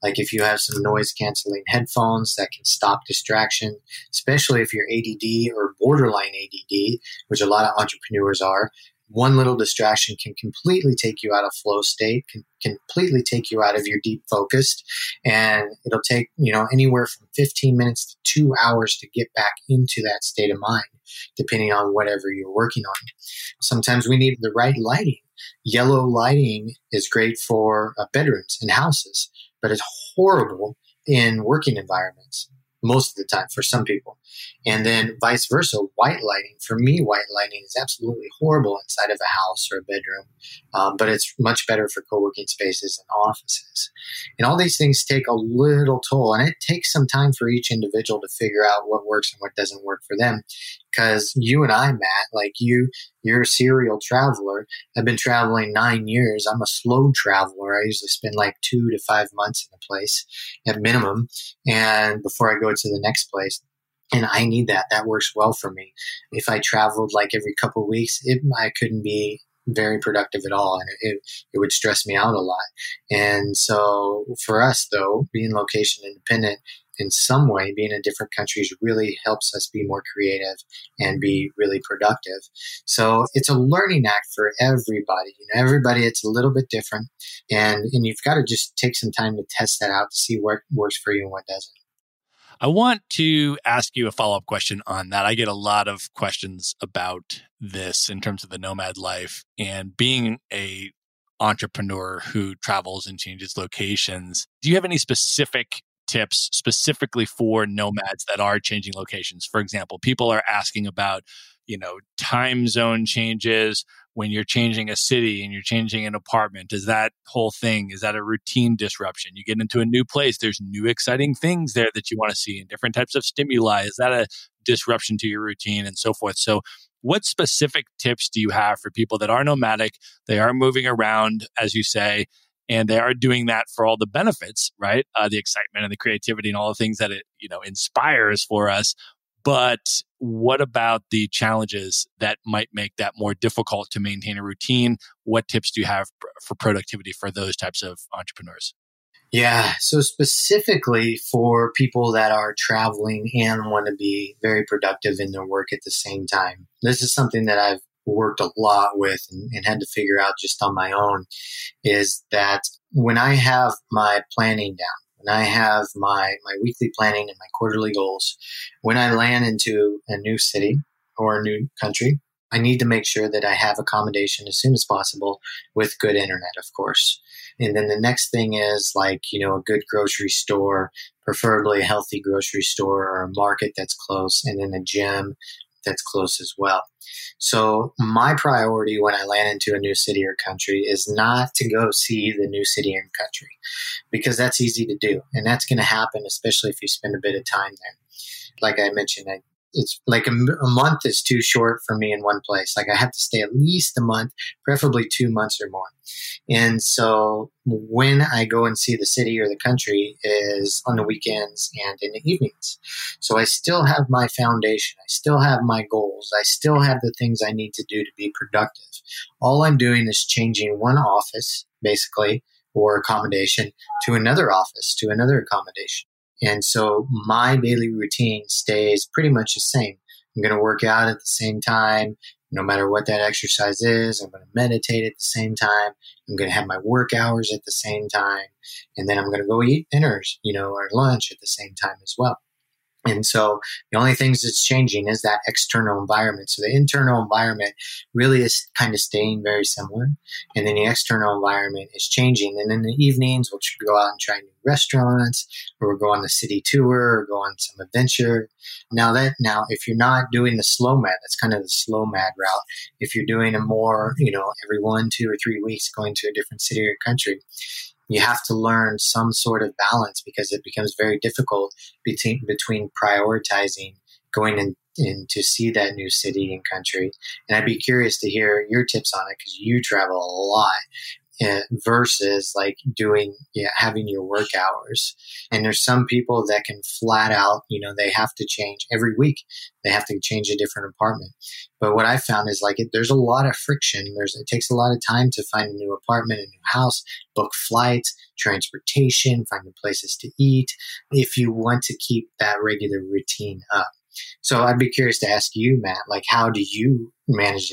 Like if you have some noise canceling headphones that can stop distraction, especially if you're ADD or borderline ADD, which a lot of entrepreneurs are, one little distraction can completely take you out of flow state, can completely take you out of your deep focused. And it'll take, you know, anywhere from 15 minutes to two hours to get back into that state of mind, depending on whatever you're working on. Sometimes we need the right lighting. Yellow lighting is great for uh, bedrooms and houses, but it's horrible in working environments most of the time for some people. And then vice versa, white lighting. For me, white lighting is absolutely horrible inside of a house or a bedroom, um, but it's much better for co working spaces and offices. And all these things take a little toll, and it takes some time for each individual to figure out what works and what doesn't work for them because you and I, Matt, like you, you're a serial traveler. I've been traveling nine years. I'm a slow traveler. I usually spend like two to five months in a place at minimum, and before I go to the next place. And I need that. That works well for me. If I traveled like every couple weeks, it, I couldn't be very productive at all, and it, it would stress me out a lot. And so for us, though, being location independent in some way, being in different countries really helps us be more creative and be really productive. So it's a learning act for everybody. You know, everybody, it's a little bit different, and and you've got to just take some time to test that out to see what works for you and what doesn't. I want to ask you a follow up question on that. I get a lot of questions about this in terms of the nomad life and being a entrepreneur who travels and changes locations. Do you have any specific tips specifically for nomads that are changing locations? For example, people are asking about, you know, time zone changes, when you're changing a city and you're changing an apartment? Is that whole thing, is that a routine disruption? You get into a new place, there's new exciting things there that you want to see and different types of stimuli. Is that a disruption to your routine and so forth? So, what specific tips do you have for people that are nomadic? They are moving around, as you say, and they are doing that for all the benefits, right? Uh, the excitement and the creativity and all the things that it you know inspires for us. But what about the challenges that might make that more difficult to maintain a routine? What tips do you have for productivity for those types of entrepreneurs? Yeah, so specifically for people that are traveling and want to be very productive in their work at the same time, this is something that I've worked a lot with and, and had to figure out just on my own is that when I have my planning down, when I have my, my weekly planning and my quarterly goals, when I land into a new city or a new country, I need to make sure that I have accommodation as soon as possible with good internet, of course. And then the next thing is like, you know, a good grocery store, preferably a healthy grocery store or a market that's close, and then a gym that's close as well. So my priority when I land into a new city or country is not to go see the new city and country because that's easy to do. And that's going to happen, especially if you spend a bit of time there. Like I mentioned, I it's like a, a, month is too short for me in one place. Like I have to stay at least a month, preferably two months or more. And so when I go and see the city or the country is on the weekends and in the evenings. So I still have my foundation. I still have my goals. I still have the things I need to do to be productive. All I'm doing is changing one office, basically, or accommodation to another office, to another accommodation. And so my daily routine stays pretty much the same. I'm going to work out at the same time, no matter what that exercise is. I'm going to meditate at the same time. I'm going to have my work hours at the same time. And then I'm going to go eat dinners, you know, or lunch at the same time as well. And so the only things that's changing is that external environment. So the internal environment really is kind of staying very similar. And then the external environment is changing. And in the evenings, we'll go out and try new restaurants or we'll go on the city tour or go on some adventure. Now that, now if you're not doing the slow mad, that's kind of the slow mad route. If you're doing a more, you know, every one, two or three weeks going to a different city or country, you have to learn some sort of balance because it becomes very difficult between between prioritizing going in, in to see that new city and country. And I'd be curious to hear your tips on it because you travel a lot versus like doing having your work hours. And there's some people that can flat out you know they have to change every week. They have to change a different apartment. But what i found is like it, there's a lot of friction. There's it takes a lot of time to find a new apartment a new house book flights transportation finding places to eat if you want to keep that regular routine up. So i'd be curious to ask you matt like how do you manage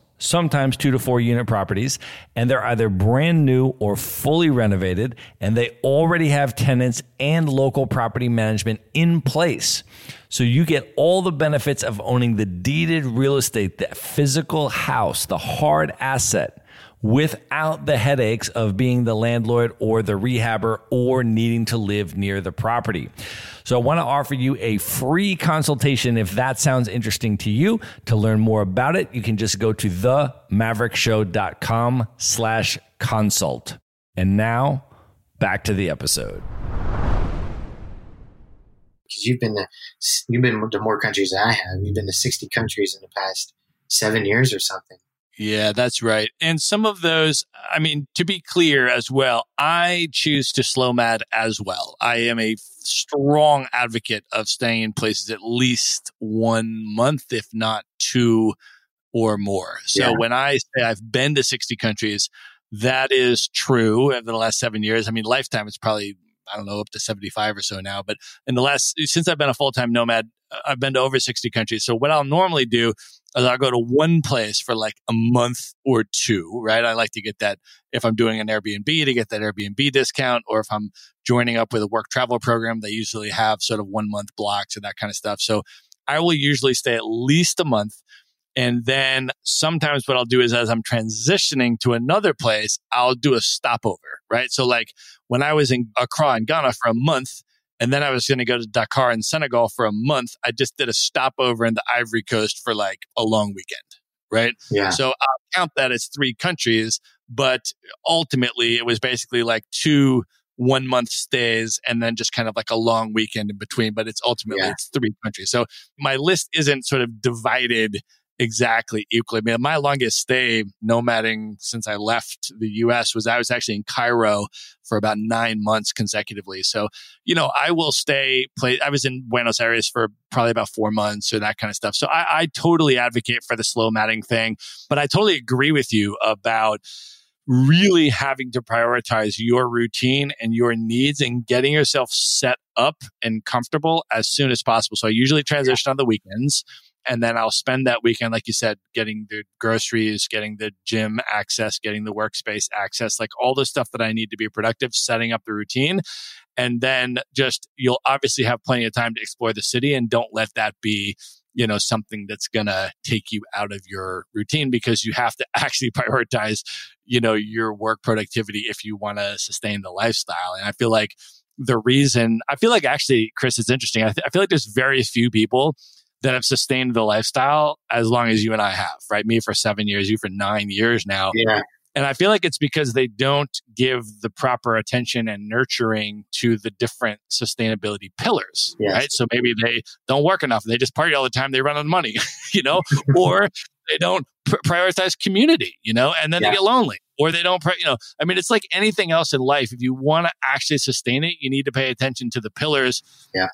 sometimes two to four unit properties, and they're either brand new or fully renovated, and they already have tenants and local property management in place. So you get all the benefits of owning the deeded real estate, the physical house, the hard asset without the headaches of being the landlord or the rehabber or needing to live near the property. So I want to offer you a free consultation if that sounds interesting to you. To learn more about it, you can just go to themaverickshow.com slash consult. And now back to the episode. because you've been to you've been to more countries than I have. You've been to sixty countries in the past seven years or something. Yeah, that's right. And some of those, I mean, to be clear as well, I choose to slow mad as well. I am a strong advocate of staying in places at least one month, if not two or more. So yeah. when I say I've been to 60 countries, that is true over the last seven years. I mean, lifetime, it's probably, I don't know, up to 75 or so now. But in the last, since I've been a full time nomad, I've been to over 60 countries. So what I'll normally do I'll go to one place for like a month or two, right? I like to get that if I'm doing an Airbnb to get that Airbnb discount, or if I'm joining up with a work travel program, they usually have sort of one month blocks and that kind of stuff. So I will usually stay at least a month. And then sometimes what I'll do is as I'm transitioning to another place, I'll do a stopover, right? So like when I was in Accra in Ghana for a month, and then I was going to go to Dakar in Senegal for a month. I just did a stopover in the Ivory Coast for like a long weekend. Right. Yeah. So I'll count that as three countries, but ultimately it was basically like two one month stays and then just kind of like a long weekend in between. But it's ultimately yeah. it's three countries. So my list isn't sort of divided exactly equally. I mean, my longest stay nomading since I left the US was I was actually in Cairo for about nine months consecutively. So, you know, I will stay, play, I was in Buenos Aires for probably about four months or that kind of stuff. So I, I totally advocate for the slow matting thing, but I totally agree with you about really having to prioritize your routine and your needs and getting yourself set up and comfortable as soon as possible. So I usually transition on the weekends and then I'll spend that weekend, like you said, getting the groceries, getting the gym access, getting the workspace access, like all the stuff that I need to be productive, setting up the routine. And then just, you'll obviously have plenty of time to explore the city and don't let that be, you know, something that's going to take you out of your routine because you have to actually prioritize, you know, your work productivity if you want to sustain the lifestyle. And I feel like the reason, I feel like actually, Chris, it's interesting. I, th- I feel like there's very few people that have sustained the lifestyle as long as you and I have, right? Me for seven years, you for nine years now. Yeah. And I feel like it's because they don't give the proper attention and nurturing to the different sustainability pillars, yes. right? So maybe they don't work enough. They just party all the time. They run on money, you know, or they don't pr- prioritize community, you know, and then yeah. they get lonely or they don't, you know, I mean, it's like anything else in life. If you want to actually sustain it, you need to pay attention to the pillars. Yeah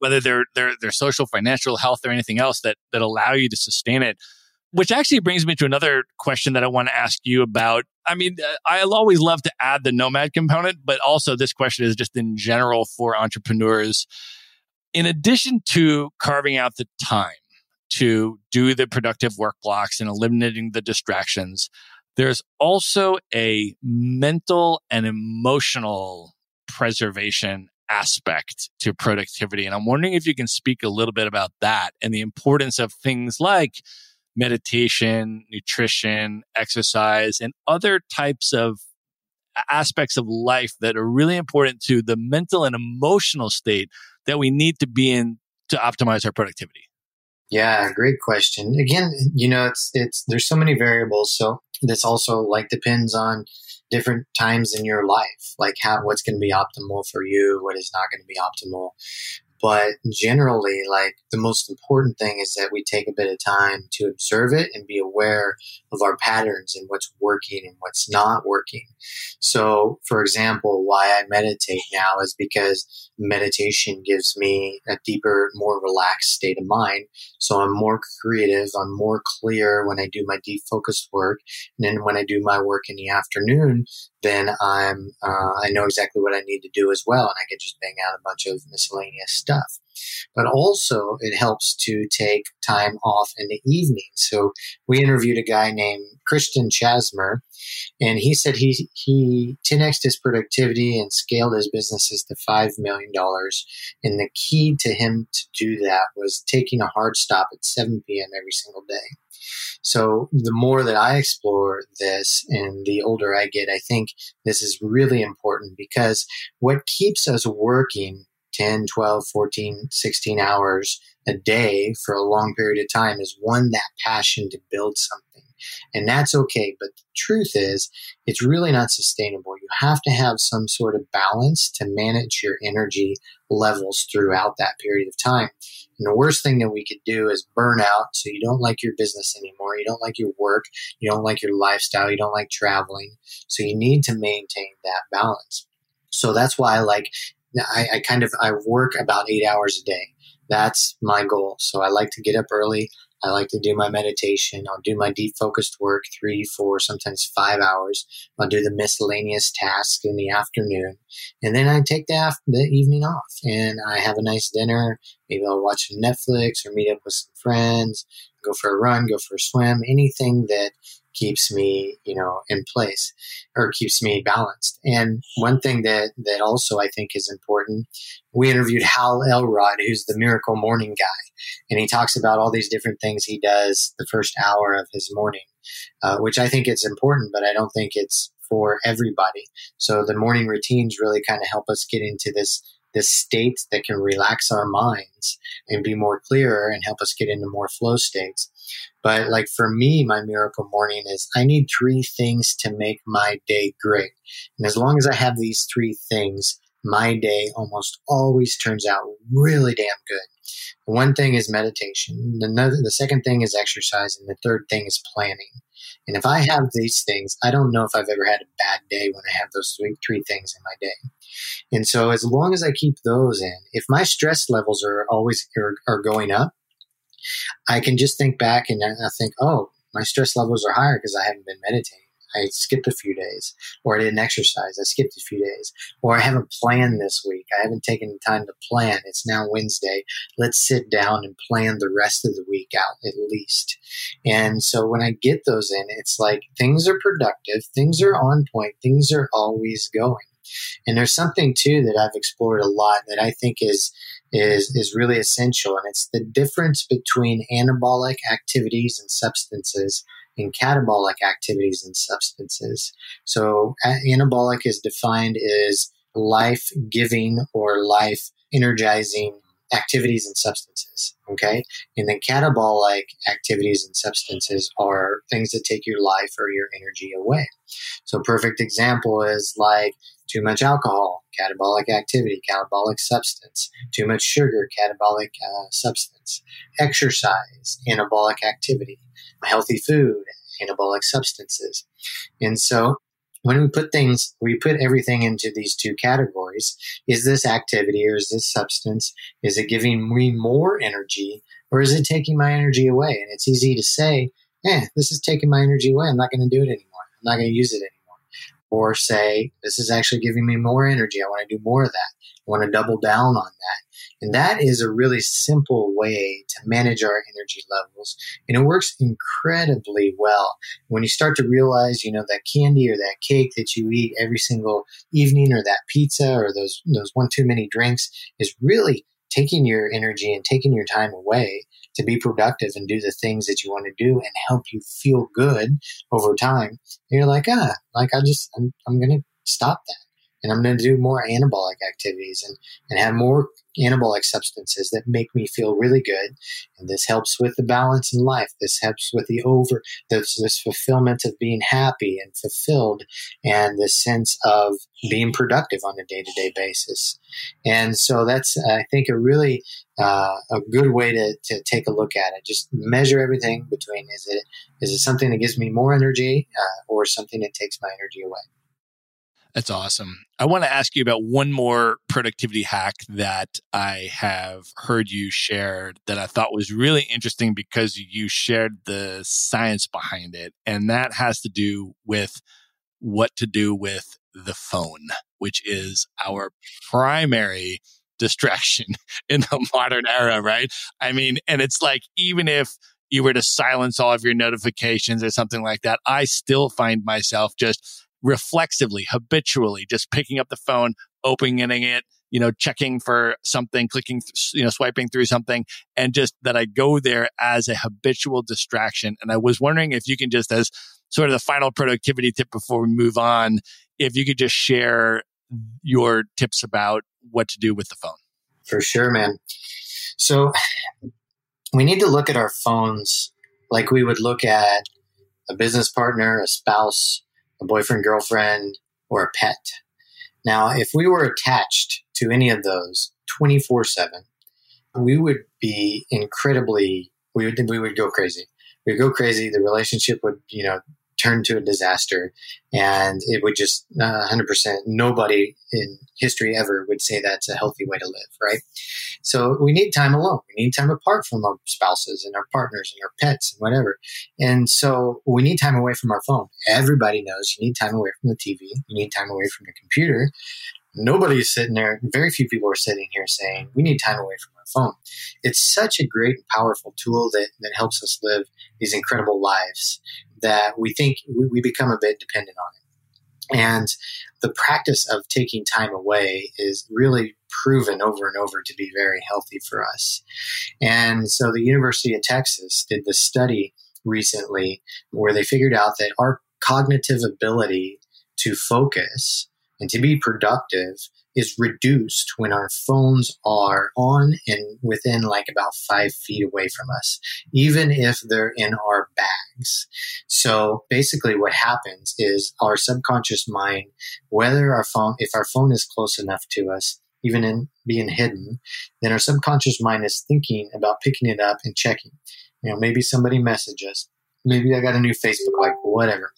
whether they're they're they're social, financial, health, or anything else that that allow you to sustain it. Which actually brings me to another question that I want to ask you about. I mean, uh, I'll always love to add the nomad component, but also this question is just in general for entrepreneurs. In addition to carving out the time to do the productive work blocks and eliminating the distractions, there's also a mental and emotional preservation aspect to productivity. And I'm wondering if you can speak a little bit about that and the importance of things like meditation, nutrition, exercise, and other types of aspects of life that are really important to the mental and emotional state that we need to be in to optimize our productivity. Yeah, great question. Again, you know, it's it's there's so many variables. So this also like depends on different times in your life, like how what's going to be optimal for you, what is not going to be optimal. But generally, like the most important thing is that we take a bit of time to observe it and be aware of our patterns and what's working and what's not working. So, for example, why I meditate now is because meditation gives me a deeper, more relaxed state of mind. So I'm more creative. I'm more clear when I do my deep focused work. And then when I do my work in the afternoon, then I'm, uh, I know exactly what I need to do as well. And I can just bang out a bunch of miscellaneous stuff but also it helps to take time off in the evening. So we interviewed a guy named Christian Chasmer, and he said he he 10x his productivity and scaled his businesses to five million dollars. And the key to him to do that was taking a hard stop at 7 p.m. every single day. So the more that I explore this and the older I get, I think this is really important because what keeps us working 10, 12, 14, 16 hours a day for a long period of time is one, that passion to build something. And that's okay. But the truth is, it's really not sustainable. You have to have some sort of balance to manage your energy levels throughout that period of time. And the worst thing that we could do is burn out. So you don't like your business anymore. You don't like your work. You don't like your lifestyle. You don't like traveling. So you need to maintain that balance. So that's why I like, I, I kind of, I work about eight hours a day. That's my goal. So I like to get up early. I like to do my meditation. I'll do my deep focused work, three, four, sometimes five hours. I'll do the miscellaneous tasks in the afternoon. And then I take the, the evening off and I have a nice dinner. Maybe I'll watch some Netflix or meet up with some friends, go for a run, go for a swim, anything that keeps me, you know, in place or keeps me balanced. And one thing that, that also I think is important, we interviewed Hal Elrod, who's the miracle morning guy. And he talks about all these different things he does the first hour of his morning, uh, which I think it's important, but I don't think it's for everybody. So the morning routines really kind of help us get into this this state that can relax our minds and be more clearer and help us get into more flow states. But like for me, my miracle morning is I need three things to make my day great. And as long as I have these three things, my day almost always turns out really damn good. One thing is meditation. Another, the second thing is exercise. And the third thing is planning. And if I have these things, I don't know if I've ever had a bad day when I have those three, three things in my day. And so as long as I keep those in, if my stress levels are always are, are going up, I can just think back and I think, oh, my stress levels are higher because I haven't been meditating. I skipped a few days, or I didn't exercise. I skipped a few days, or I haven't planned this week. I haven't taken the time to plan. It's now Wednesday. Let's sit down and plan the rest of the week out at least. And so when I get those in, it's like things are productive, things are on point, things are always going. And there's something too that I've explored a lot that I think is is is really essential, and it's the difference between anabolic activities and substances and catabolic activities and substances. So, anabolic is defined as life giving or life energizing activities and substances. Okay. And then catabolic activities and substances are things that take your life or your energy away. So, perfect example is like too much alcohol, catabolic activity, catabolic substance. Too much sugar, catabolic uh, substance. Exercise, anabolic activity. Healthy food, anabolic substances. And so when we put things, we put everything into these two categories. Is this activity or is this substance? Is it giving me more energy or is it taking my energy away? And it's easy to say, eh, this is taking my energy away. I'm not going to do it anymore. I'm not going to use it anymore or say, this is actually giving me more energy. I want to do more of that. I want to double down on that. And that is a really simple way to manage our energy levels. And it works incredibly well. When you start to realize, you know, that candy or that cake that you eat every single evening or that pizza or those, those one too many drinks is really taking your energy and taking your time away to be productive and do the things that you want to do and help you feel good over time. And you're like, ah, like I just, I'm, I'm going to stop that and I'm going to do more anabolic activities and, and have more anabolic substances that make me feel really good. And this helps with the balance in life. This helps with the over, this, this fulfillment of being happy and fulfilled and the sense of being productive on a day to day basis. And so that's, I think, a really uh, a good way to, to take a look at it. Just measure everything between is it is it something that gives me more energy uh, or something that takes my energy away. That's awesome. I want to ask you about one more productivity hack that I have heard you share that I thought was really interesting because you shared the science behind it. And that has to do with what to do with the phone, which is our primary distraction in the modern era, right? I mean, and it's like, even if you were to silence all of your notifications or something like that, I still find myself just reflexively, habitually, just picking up the phone, opening it, you know, checking for something, clicking, you know, swiping through something, and just that I go there as a habitual distraction. And I was wondering if you can just, as sort of the final productivity tip before we move on, if you could just share your tips about what to do with the phone. For sure, man. So we need to look at our phones like we would look at a business partner, a spouse, a boyfriend, girlfriend, or a pet. Now, if we were attached to any of those 24 7, we would be incredibly, we would, we would go crazy. We would go crazy. The relationship would, you know, turn to a disaster. And it would just uh, 100% nobody in history ever would say that's a healthy way to live right? So we need time alone. We need time apart from our spouses and our partners and our pets and whatever. And so we need time away from our phone. Everybody knows you need time away from the tv you need time away from the computer. Nobody's sitting there. Very few people are sitting here saying we need time away from our phone. It's such a great and powerful tool that, that helps us live these incredible lives that we think we, we become a bit dependent on it. And the practice of taking time away is really proven over and over to be very healthy for us. And so the University of Texas did this study recently where they figured out that our cognitive ability to focus and to be productive is reduced when our phones are on and within like about five feet away from us, even if they're in our bags. So basically, what happens is our subconscious mind, whether our phone, if our phone is close enough to us, even in being hidden, then our subconscious mind is thinking about picking it up and checking. You know, maybe somebody messaged us. Maybe I got a new Facebook like, whatever.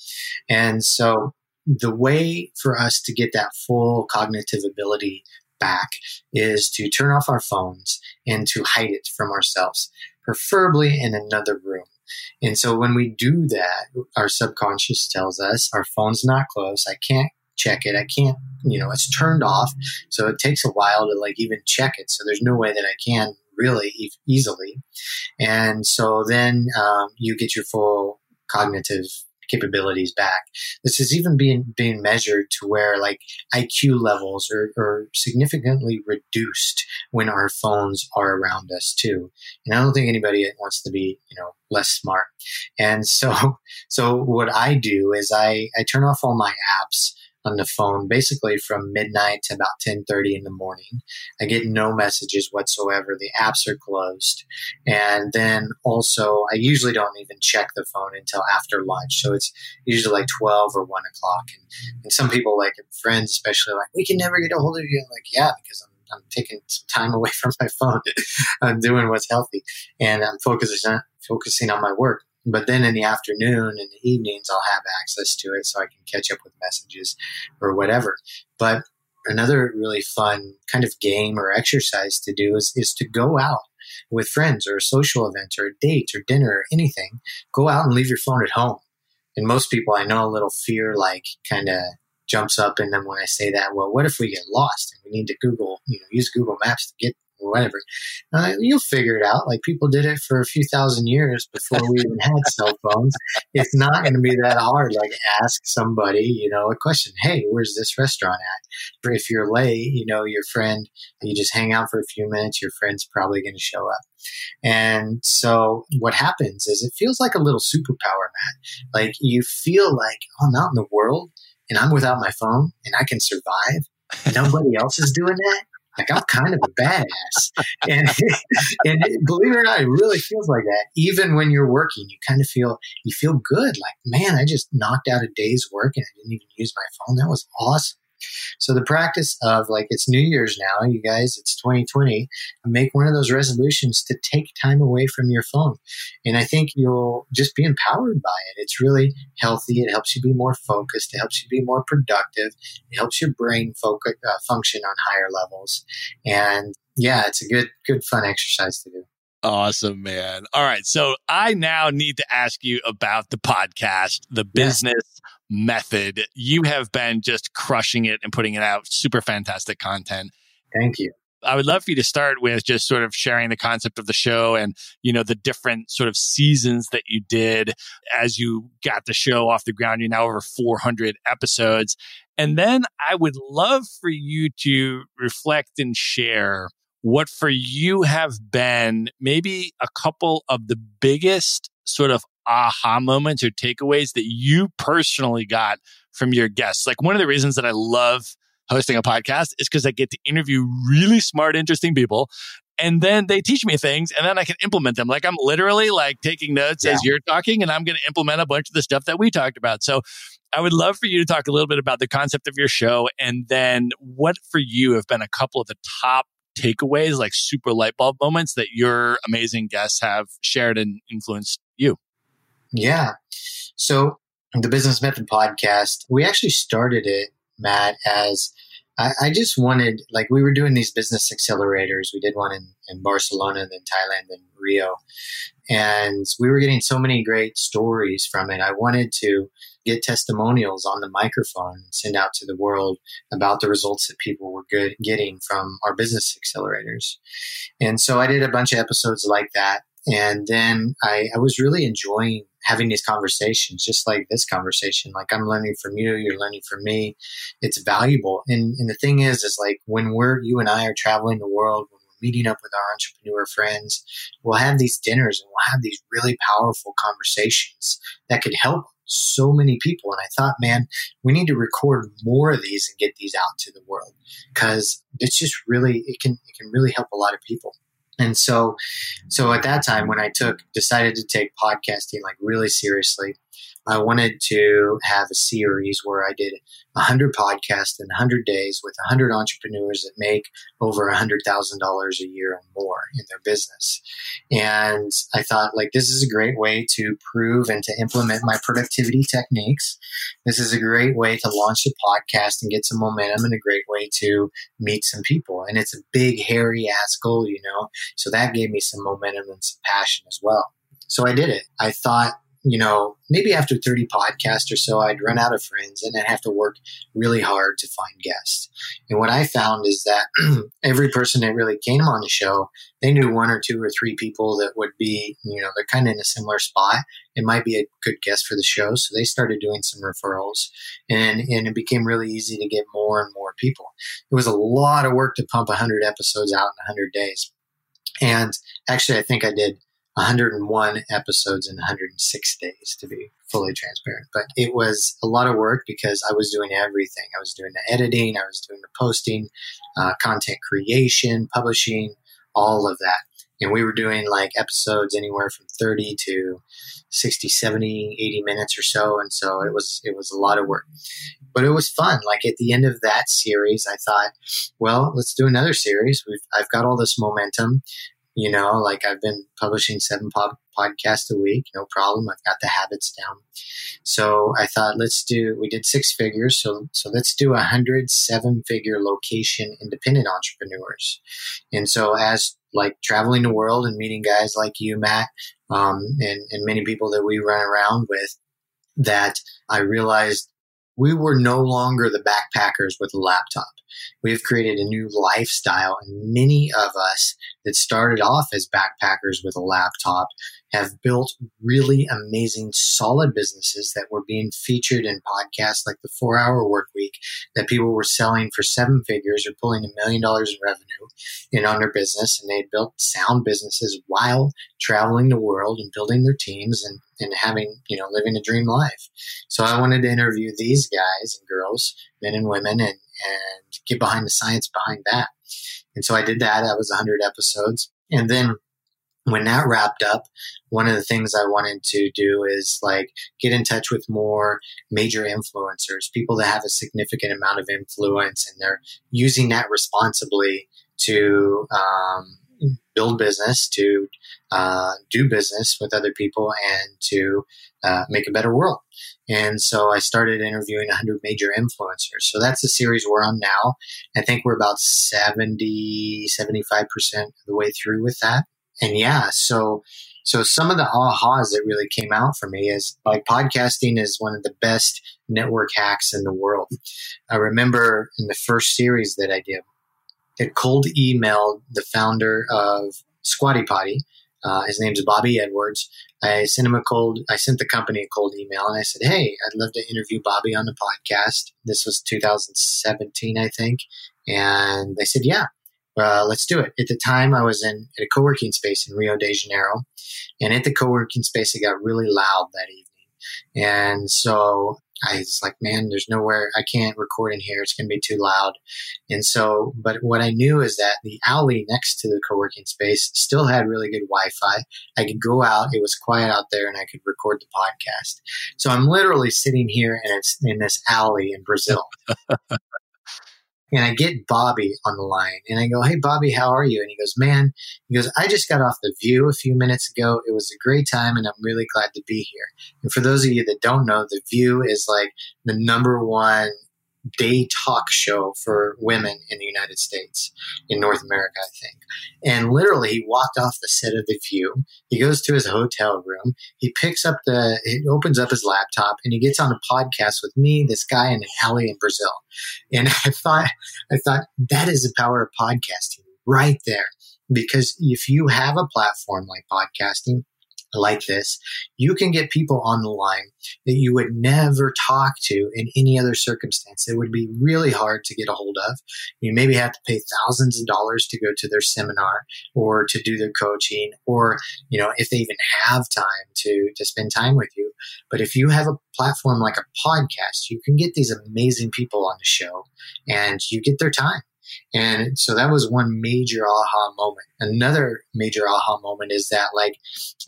And so the way for us to get that full cognitive ability back is to turn off our phones and to hide it from ourselves, preferably in another room. And so when we do that, our subconscious tells us our phone's not close. I can't check it. I can't, you know, it's turned off. So it takes a while to like even check it. So there's no way that I can really e- easily. And so then um, you get your full cognitive capabilities back. This is even being being measured to where like IQ levels are, are significantly reduced when our phones are around us too. And I don't think anybody wants to be, you know, less smart. And so so what I do is I, I turn off all my apps on the phone basically from midnight to about 10:30 in the morning. I get no messages whatsoever. The apps are closed. And then also I usually don't even check the phone until after lunch. So it's usually like 12 or 1 o'clock. And, and some people like friends especially like, we can never get a hold of you. I'm like, yeah, because I'm I'm taking some time away from my phone. I'm doing what's healthy and I'm focusing on, focusing on my work. But then in the afternoon and the evenings, I'll have access to it so I can catch up with messages or whatever. But another really fun kind of game or exercise to do is, is to go out with friends or a social event or a date or dinner or anything. Go out and leave your phone at home. And most people I know a little fear like kind of jumps up in them when I say that. Well, what if we get lost and we need to Google, you know, use Google Maps to get or whatever. Uh, you'll figure it out. Like people did it for a few thousand years before we even had cell phones. It's not going to be that hard. Like ask somebody, you know, a question. Hey, where's this restaurant at? If you're late, you know, your friend, you just hang out for a few minutes. Your friend's probably going to show up. And so what happens is it feels like a little superpower, man. Like you feel like, oh, I'm out in the world and I'm without my phone and I can survive. Nobody else is doing that like I'm kind of a badass. And and believe it or not, it really feels like that. Even when you're working, you kind of feel you feel good. Like, man, I just knocked out a day's work and I didn't even use my phone. That was awesome. So the practice of like it's New Year's now, you guys, it's 2020. Make one of those resolutions to take time away from your phone, and I think you'll just be empowered by it. It's really healthy. It helps you be more focused. It helps you be more productive. It helps your brain focus uh, function on higher levels, and yeah, it's a good good fun exercise to do. Awesome, man. All right. So I now need to ask you about the podcast, the business. Method. You have been just crushing it and putting it out super fantastic content. Thank you. I would love for you to start with just sort of sharing the concept of the show and, you know, the different sort of seasons that you did as you got the show off the ground. You're now over 400 episodes. And then I would love for you to reflect and share what for you have been maybe a couple of the biggest sort of aha moments or takeaways that you personally got from your guests. Like one of the reasons that I love hosting a podcast is because I get to interview really smart, interesting people. and then they teach me things and then I can implement them. Like I'm literally like taking notes yeah. as you're talking and I'm going to implement a bunch of the stuff that we talked about. So I would love for you to talk a little bit about the concept of your show and then what for you have been a couple of the top takeaways, like super light bulb moments that your amazing guests have shared and influenced you. Yeah. So the Business Method podcast, we actually started it, Matt, as I, I, just wanted, like, we were doing these business accelerators. We did one in, in Barcelona, then Thailand, then Rio. And we were getting so many great stories from it. I wanted to get testimonials on the microphone and send out to the world about the results that people were good, getting from our business accelerators. And so I did a bunch of episodes like that. And then I, I was really enjoying having these conversations, just like this conversation. Like I'm learning from you, you're learning from me. It's valuable. And, and the thing is, is like when we're, you and I are traveling the world, when we're meeting up with our entrepreneur friends, we'll have these dinners and we'll have these really powerful conversations that could help so many people. And I thought, man, we need to record more of these and get these out to the world because it's just really, it can, it can really help a lot of people. And so, so at that time when I took, decided to take podcasting like really seriously, I wanted to have a series where I did 100 podcasts in 100 days with 100 entrepreneurs that make over $100,000 a year and more in their business. And I thought, like, this is a great way to prove and to implement my productivity techniques. This is a great way to launch a podcast and get some momentum and a great way to meet some people. And it's a big, hairy ass goal, you know? So that gave me some momentum and some passion as well. So I did it. I thought you know, maybe after 30 podcasts or so, I'd run out of friends and I'd have to work really hard to find guests. And what I found is that every person that really came on the show, they knew one or two or three people that would be, you know, they're kind of in a similar spot. It might be a good guest for the show. So they started doing some referrals and, and it became really easy to get more and more people. It was a lot of work to pump 100 episodes out in 100 days. And actually, I think I did 101 episodes in 106 days to be fully transparent. But it was a lot of work because I was doing everything. I was doing the editing, I was doing the posting, uh, content creation, publishing, all of that. And we were doing like episodes anywhere from 30 to 60, 70, 80 minutes or so. And so it was, it was a lot of work, but it was fun. Like at the end of that series, I thought, well, let's do another series. We've, I've got all this momentum. You know, like I've been publishing seven pod- podcasts a week, no problem. I've got the habits down. So I thought, let's do. We did six figures, so so let's do a hundred seven figure location independent entrepreneurs. And so as like traveling the world and meeting guys like you, Matt, um, and and many people that we run around with, that I realized we were no longer the backpackers with a laptop. We have created a new lifestyle, and many of us that started off as backpackers with a laptop have built really amazing, solid businesses that were being featured in podcasts like the Four Hour Work Week that people were selling for seven figures or pulling a million dollars in revenue in on their business, and they built sound businesses while traveling the world and building their teams and and having you know living a dream life. So I wanted to interview these guys and girls, men and women, and and get behind the science behind that. And so I did that. That was 100 episodes. And then when that wrapped up, one of the things I wanted to do is like get in touch with more major influencers, people that have a significant amount of influence and they're using that responsibly to um, build business, to uh, do business with other people, and to uh, make a better world. And so I started interviewing 100 major influencers. So that's the series we're on now. I think we're about 70, 75% of the way through with that. And yeah, so so some of the ahas that really came out for me is like podcasting is one of the best network hacks in the world. I remember in the first series that I did, had cold emailed the founder of Squatty Potty. Uh, his name's Bobby Edwards. I sent him a cold. I sent the company a cold email, and I said, "Hey, I'd love to interview Bobby on the podcast." This was 2017, I think, and they said, "Yeah, uh, let's do it." At the time, I was in at a co-working space in Rio de Janeiro, and at the co-working space, it got really loud that evening, and so I was like, man, there's nowhere I can't record in here. It's going to be too loud. And so, but what I knew is that the alley next to the co-working space still had really good Wi-Fi. I could go out. It was quiet out there and I could record the podcast. So I'm literally sitting here and it's in this alley in Brazil. and I get Bobby on the line and I go, Hey, Bobby, how are you? And he goes, Man, he goes, I just got off the view a few minutes ago. It was a great time and I'm really glad to be here. And for those of you that don't know, the view is like the number one day talk show for women in the United States, in North America, I think. And literally, he walked off the set of The View. He goes to his hotel room. He picks up the, he opens up his laptop, and he gets on a podcast with me, this guy in an alley in Brazil. And I thought, I thought that is the power of podcasting right there. Because if you have a platform like podcasting, like this, you can get people on the line that you would never talk to in any other circumstance. It would be really hard to get a hold of. You maybe have to pay thousands of dollars to go to their seminar or to do their coaching or, you know, if they even have time to, to spend time with you. But if you have a platform like a podcast, you can get these amazing people on the show and you get their time. And so that was one major aha moment. Another major aha moment is that like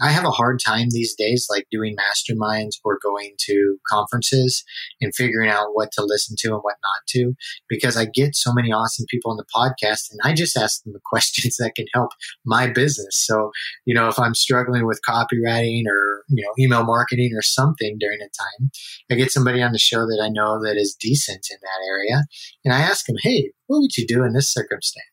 I have a hard time these days like doing masterminds or going to conferences and figuring out what to listen to and what not to because I get so many awesome people on the podcast and I just ask them the questions that can help my business. So, you know, if I'm struggling with copywriting or, you know, email marketing or something during a time, I get somebody on the show that I know that is decent in that area and I ask them, "Hey, what would you do in this circumstance?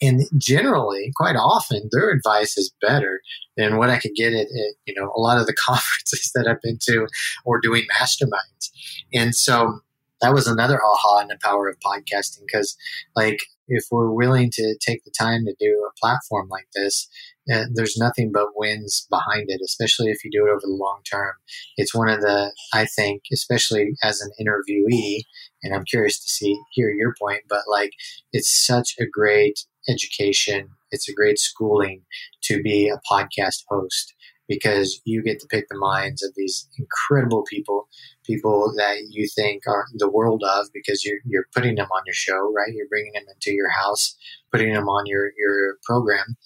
And generally, quite often, their advice is better than what I could get at, at, you know a lot of the conferences that I've been to or doing masterminds. And so that was another aha in the power of podcasting because, like, if we're willing to take the time to do a platform like this, uh, there's nothing but wins behind it, especially if you do it over the long term. It's one of the, I think, especially as an interviewee, and I'm curious to see hear your point, but like it's such a great education, it's a great schooling to be a podcast host because you get to pick the minds of these incredible people, people that you think are the world of because you're, you're putting them on your show, right? You're bringing them into your house, putting them on your, your program.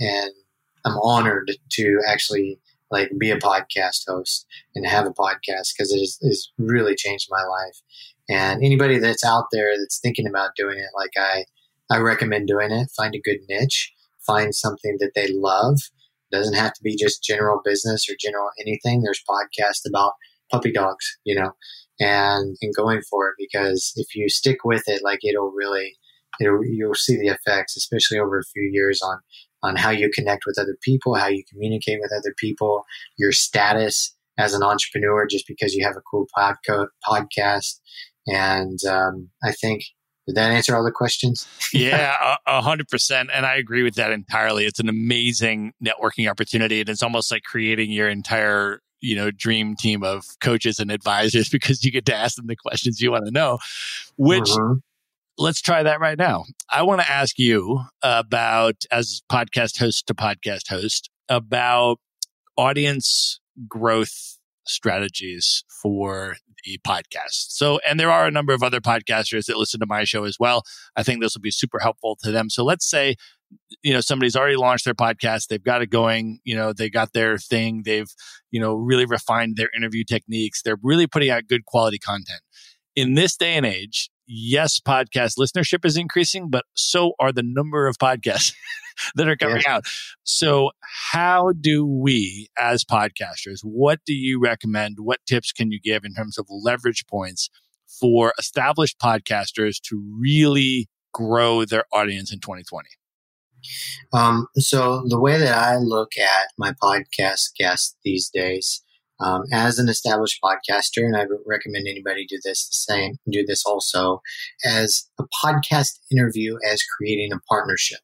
And I'm honored to actually like be a podcast host and have a podcast because it has really changed my life. And anybody that's out there that's thinking about doing it, like I, I recommend doing it. Find a good niche. Find something that they love. It doesn't have to be just general business or general anything. There's podcasts about puppy dogs, you know, and and going for it because if you stick with it, like it'll really, it'll you'll see the effects, especially over a few years on on how you connect with other people, how you communicate with other people, your status as an entrepreneur, just because you have a cool podco- podcast. And um, I think did that answer all the questions? yeah, a hundred percent. And I agree with that entirely. It's an amazing networking opportunity. And it's almost like creating your entire, you know, dream team of coaches and advisors because you get to ask them the questions you want to know, which mm-hmm. Let's try that right now. I want to ask you about, as podcast host to podcast host, about audience growth strategies for the podcast. So, and there are a number of other podcasters that listen to my show as well. I think this will be super helpful to them. So, let's say, you know, somebody's already launched their podcast, they've got it going, you know, they got their thing, they've, you know, really refined their interview techniques, they're really putting out good quality content. In this day and age, yes, podcast listenership is increasing, but so are the number of podcasts that are coming yeah. out. So, how do we, as podcasters, what do you recommend? What tips can you give in terms of leverage points for established podcasters to really grow their audience in 2020? Um, so, the way that I look at my podcast guests these days um, as an established podcaster, and I recommend anybody do this the same, do this also as a podcast interview as creating a partnership.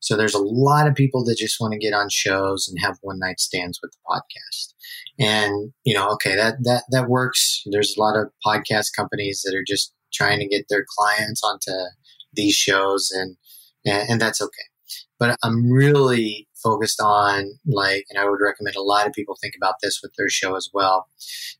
So there's a lot of people that just want to get on shows and have one night stands with the podcast. And, you know, okay, that, that, that works. There's a lot of podcast companies that are just trying to get their clients onto these shows and, and, and that's okay. But I'm really focused on like, and I would recommend a lot of people think about this with their show as well,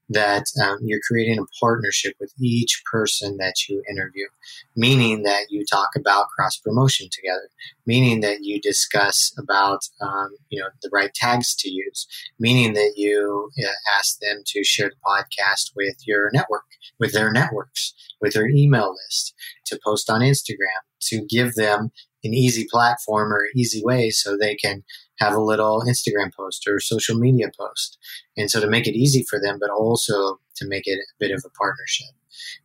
that um, you're creating a partnership with each person that you interview, meaning that you talk about cross promotion together, meaning that you discuss about, um, you know, the right tags to use, meaning that you uh, ask them to share the podcast with your network, with their networks, with their email list, to post on Instagram, to give them an easy platform or easy way so they can have a little Instagram post or social media post. And so to make it easy for them, but also to make it a bit of a partnership.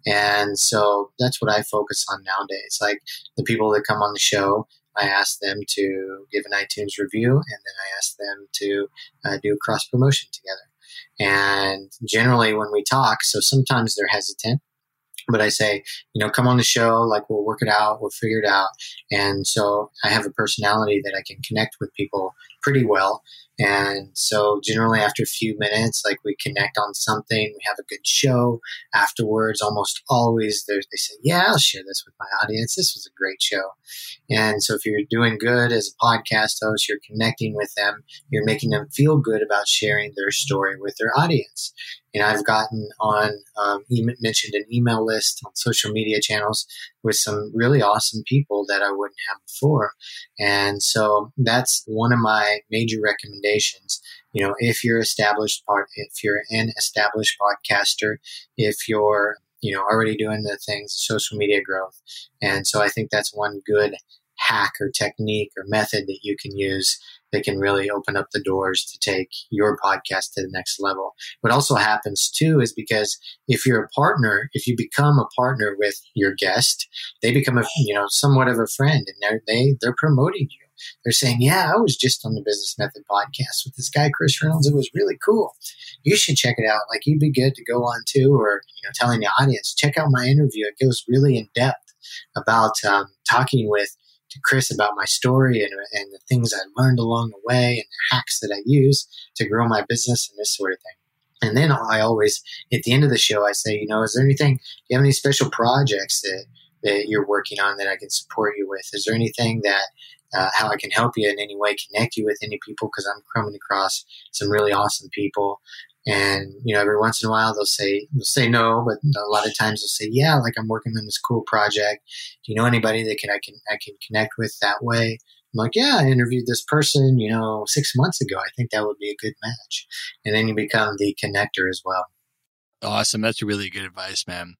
And so that's what I focus on nowadays. Like the people that come on the show, I ask them to give an iTunes review and then I ask them to uh, do a cross promotion together. And generally, when we talk, so sometimes they're hesitant but I say, you know, come on the show, like we'll work it out, we'll figure it out. And so I have a personality that I can connect with people pretty well. And so generally after a few minutes, like we connect on something, we have a good show afterwards. Almost always they say, yeah, I'll share this with my audience. This was a great show. And so if you're doing good as a podcast host, you're connecting with them, you're making them feel good about sharing their story with their audience. And I've gotten on, um, mentioned an email list on social media channels with some really awesome people that I wouldn't have before. And so that's one of my major recommendations. You know, if you're established part, if you're an established podcaster, if you're, you know, already doing the things, social media growth. And so I think that's one good hack or technique or method that you can use that can really open up the doors to take your podcast to the next level. What also happens too is because if you're a partner, if you become a partner with your guest, they become a you know somewhat of a friend, and they're they they're promoting you. They're saying, "Yeah, I was just on the Business Method podcast with this guy Chris Reynolds. It was really cool. You should check it out. Like, you'd be good to go on too, or you know, telling the audience, check out my interview. It goes really in depth about um, talking with to Chris about my story and, and the things I learned along the way and the hacks that I use to grow my business and this sort of thing. And then I always, at the end of the show, I say, you know, is there anything, do you have any special projects that, that you're working on that I can support you with? Is there anything that, uh, how I can help you in any way, connect you with any people? Because I'm coming across some really awesome people and you know, every once in a while they'll say they'll say no, but a lot of times they'll say yeah. Like I'm working on this cool project. Do you know anybody that can I can I can connect with that way? I'm like, yeah, I interviewed this person, you know, six months ago. I think that would be a good match. And then you become the connector as well. Awesome. That's really good advice, man.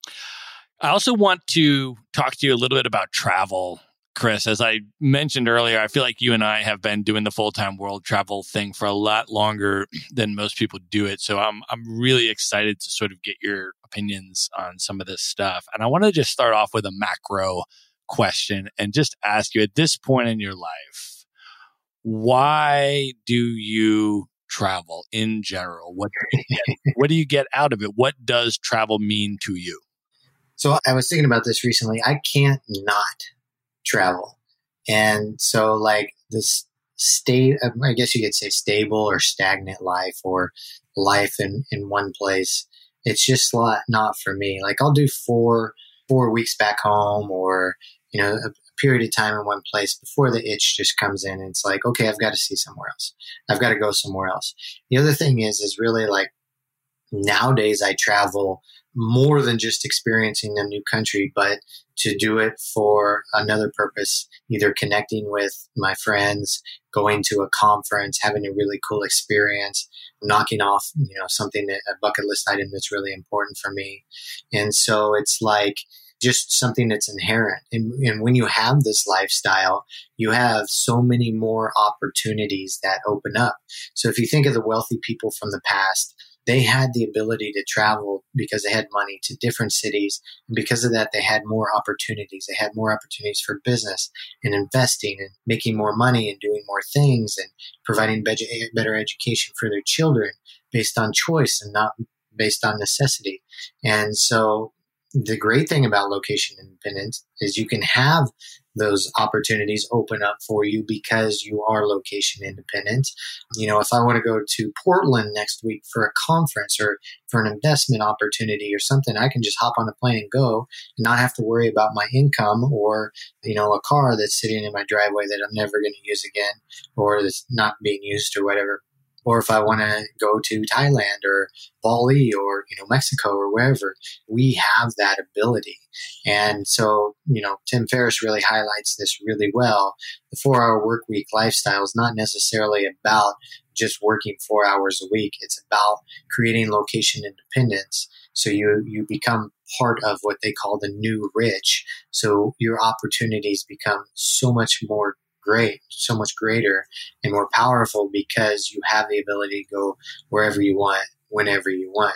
I also want to talk to you a little bit about travel Chris, as I mentioned earlier, I feel like you and I have been doing the full time world travel thing for a lot longer than most people do it. So I'm I'm really excited to sort of get your opinions on some of this stuff. And I want to just start off with a macro question and just ask you at this point in your life, why do you travel in general? What do you get, what do you get out of it? What does travel mean to you? So I was thinking about this recently. I can't not travel. And so, like, this state, um, I guess you could say stable or stagnant life or life in, in one place, it's just not, not for me. Like, I'll do four, four weeks back home or, you know, a, period of time in one place before the itch just comes in. And it's like, okay, I've got to see somewhere else. I've got to go somewhere else. The other thing is, is really like nowadays I travel more than just experiencing a new country, but to do it for another purpose, either connecting with my friends, going to a conference, having a really cool experience, knocking off, you know, something that a bucket list item that's really important for me. And so it's like just something that's inherent. And, and when you have this lifestyle, you have so many more opportunities that open up. So if you think of the wealthy people from the past, they had the ability to travel because they had money to different cities. And because of that, they had more opportunities. They had more opportunities for business and investing and making more money and doing more things and providing better education for their children based on choice and not based on necessity. And so the great thing about location independence is you can have those opportunities open up for you because you are location independent. You know, if I want to go to Portland next week for a conference or for an investment opportunity or something, I can just hop on a plane and go and not have to worry about my income or, you know, a car that's sitting in my driveway that I'm never going to use again or that's not being used or whatever or if I want to go to Thailand or Bali or you know Mexico or wherever, we have that ability. And so, you know, Tim Ferriss really highlights this really well. The four hour work week lifestyle is not necessarily about just working four hours a week. It's about creating location independence. So you, you become part of what they call the new rich. So your opportunities become so much more great, so much greater and more powerful because you have the ability to go wherever you want, whenever you want.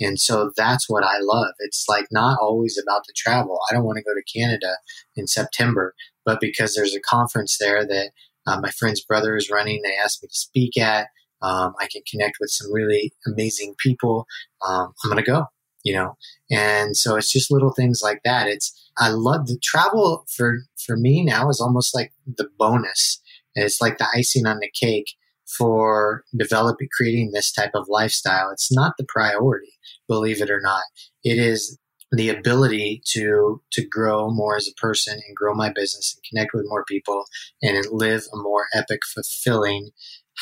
And so that's what I love. It's like not always about the travel. I don't want to go to Canada in September, but because there's a conference there that uh, my friend's brother is running, they asked me to speak at. Um, I can connect with some really amazing people. Um, I'm going to go, you know? And so it's just little things like that. It's, I love the travel for for me now is almost like the bonus. It's like the icing on the cake for developing creating this type of lifestyle. It's not the priority, believe it or not. It is the ability to to grow more as a person and grow my business and connect with more people and live a more epic, fulfilling,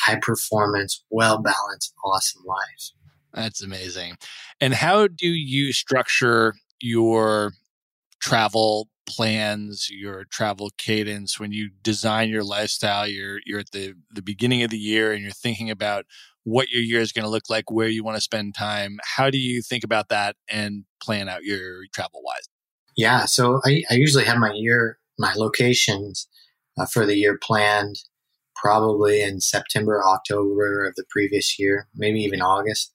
high performance, well balanced, awesome life. That's amazing. And how do you structure your travel plans, your travel cadence, when you design your lifestyle, you're you're at the the beginning of the year and you're thinking about what your year is going to look like, where you want to spend time. How do you think about that and plan out your travel wise? Yeah, so I, I usually have my year, my locations uh, for the year planned probably in September, October of the previous year, maybe even August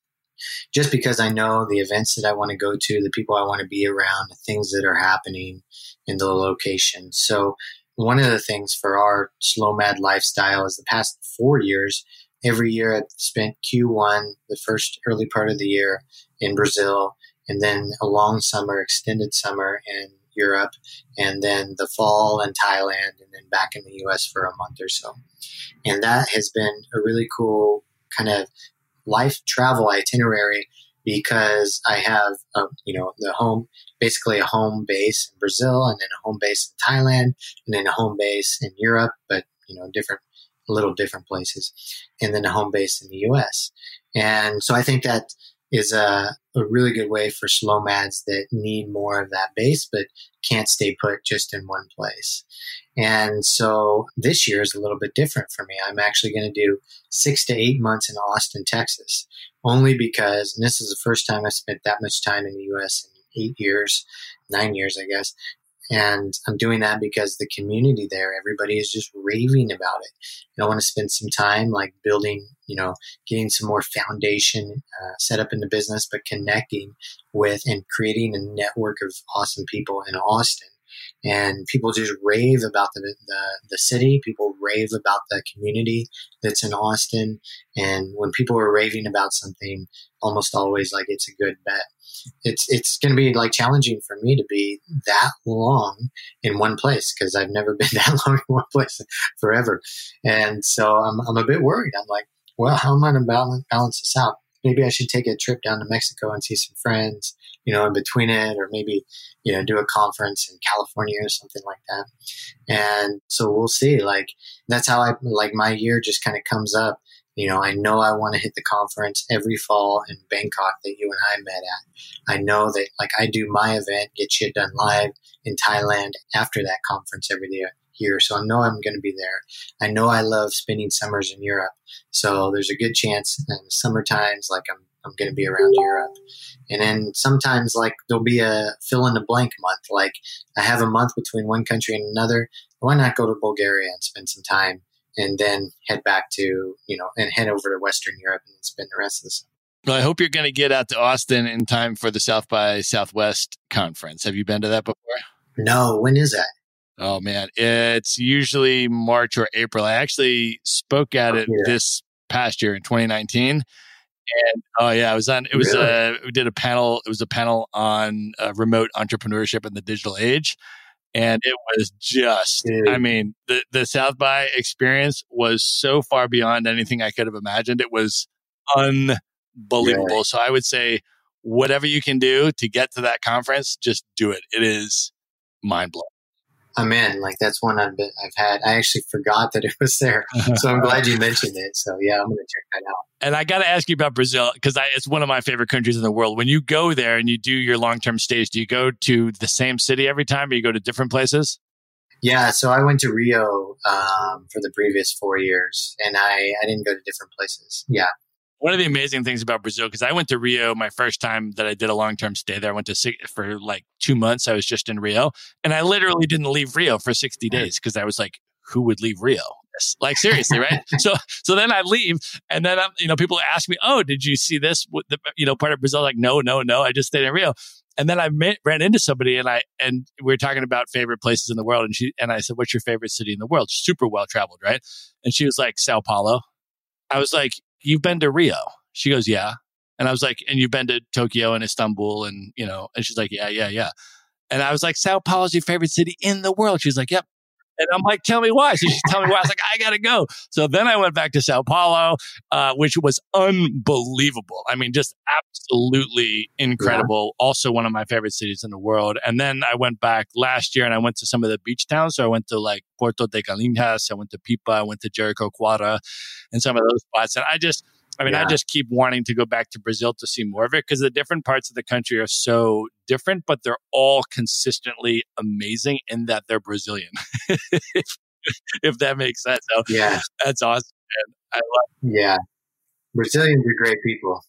just because I know the events that I want to go to, the people I want to be around, the things that are happening in the location. So one of the things for our slow mad lifestyle is the past four years, every year I've spent Q1, the first early part of the year in Brazil, and then a long summer, extended summer in Europe, and then the fall in Thailand, and then back in the US for a month or so. And that has been a really cool kind of life travel itinerary because I have, a, you know, the home, basically a home base in Brazil and then a home base in Thailand and then a home base in Europe, but, you know, different, little different places, and then a home base in the US. And so I think that is a, a really good way for slow mads that need more of that base, but can't stay put just in one place. And so this year is a little bit different for me. I'm actually going to do six to eight months in Austin, Texas, only because, and this is the first time I spent that much time in the US in eight years, nine years, I guess. And I'm doing that because the community there, everybody is just raving about it. And I want to spend some time like building, you know, getting some more foundation uh, set up in the business, but connecting with and creating a network of awesome people in Austin and people just rave about the, the, the city. People rave about the community that's in Austin. And when people are raving about something, almost always like it's a good bet. It's it's going to be like challenging for me to be that long in one place because I've never been that long in one place forever, and so I'm I'm a bit worried. I'm like, well, how am I going to balance, balance this out? Maybe I should take a trip down to Mexico and see some friends you know, in between it, or maybe, you know, do a conference in California or something like that. And so we'll see. Like, that's how I, like, my year just kind of comes up. You know, I know I want to hit the conference every fall in Bangkok that you and I met at. I know that, like, I do my event, get shit done live in Thailand after that conference every year here. So I know I'm going to be there. I know I love spending summers in Europe. So there's a good chance in summer times, like I'm, I'm going to be around Europe. And then sometimes like there'll be a fill in the blank month. Like I have a month between one country and another. Why not go to Bulgaria and spend some time and then head back to, you know, and head over to Western Europe and spend the rest of the summer. Well, I hope you're going to get out to Austin in time for the South by Southwest conference. Have you been to that before? No. When is that? Oh man, it's usually March or April. I actually spoke at it yeah. this past year in 2019 and oh yeah, it was on. It was really? uh, we did a panel. It was a panel on uh, remote entrepreneurship in the digital age, and it was just Dude. i mean the, the south by experience was so far beyond anything i could have imagined it was unbelievable so i would say whatever you can do to get to that conference just do it it is mind-blowing I'm in. Like that's one I've been, I've had. I actually forgot that it was there, so I'm glad you mentioned it. So yeah, I'm gonna check that out. And i got to ask you about brazil because it's one of my favorite countries in the world when you go there and you do your long-term stays do you go to the same city every time or you go to different places Yeah, so I went to Rio um, for the previous four years, and I I didn't go to different places. Yeah, one of the amazing things about Brazil, because I went to Rio my first time that I did a long term stay there. I went to six, for like two months. I was just in Rio, and I literally didn't leave Rio for sixty days because I was like, who would leave Rio? Like seriously, right? so so then I leave, and then um, you know people ask me, oh, did you see this? The, you know part of Brazil? Like no, no, no. I just stayed in Rio. And then I met, ran into somebody, and I and we were talking about favorite places in the world, and she and I said, "What's your favorite city in the world?" Super well traveled, right? And she was like, "Sao Paulo." I was like, "You've been to Rio?" She goes, "Yeah." And I was like, "And you've been to Tokyo and Istanbul and, you know." And she's like, "Yeah, yeah, yeah." And I was like, "Sao Paulo's your favorite city in the world?" She's like, "Yep." And I'm like, "Tell me why." So she's telling me why. I was like, "I got to go." So then I went back to Sao Paulo, uh, which was unbelievable. I mean, just absolutely incredible. Also one of my favorite cities in the world. And then I went back last year and I went to some of the beach towns. So I went to like Porto de Galinhas, I went to Pipa, I went to Jericoacoara and some of those spots. And I just, I mean, I just keep wanting to go back to Brazil to see more of it because the different parts of the country are so different, but they're all consistently amazing in that they're Brazilian. if, if that makes sense. So yeah, that's awesome. Man. I love yeah. Brazilians are great people.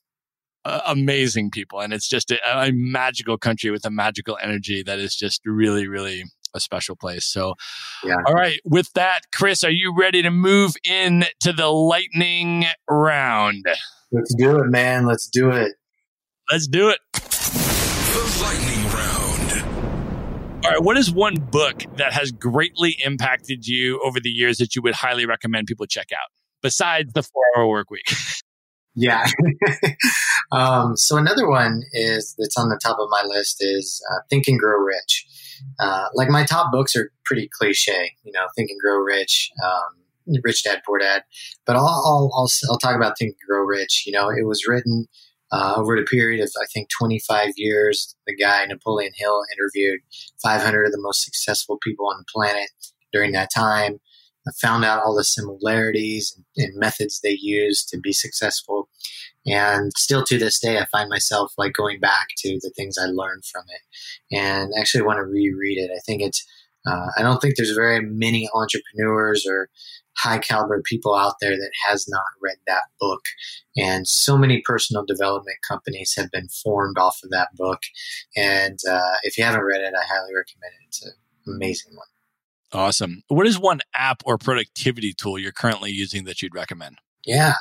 uh, amazing people, and it's just a, a magical country with a magical energy that is just really, really a special place. So, Yeah. all right. With that, Chris, are you ready to move in to the lightning round? Let's do it, man. Let's do it. Let's do it. The lightning round. All right. What is one book that has greatly impacted you over the years that you would highly recommend people check out besides the four hour work week? Yeah. um, so another one is that's on the top of my list is uh, Think and Grow Rich. Uh, like my top books are pretty cliche, you know, Think and Grow Rich, um, Rich Dad Poor Dad. But I'll, I'll, I'll, I'll talk about Think and Grow Rich. You know, it was written uh, over a period of I think 25 years. The guy Napoleon Hill interviewed 500 of the most successful people on the planet during that time. I found out all the similarities and, and methods they use to be successful. And still to this day, I find myself like going back to the things I learned from it and actually want to reread it. I think it's, uh, I don't think there's very many entrepreneurs or high caliber people out there that has not read that book. And so many personal development companies have been formed off of that book. And uh, if you haven't read it, I highly recommend it. It's an amazing one. Awesome. What is one app or productivity tool you're currently using that you'd recommend? Yeah.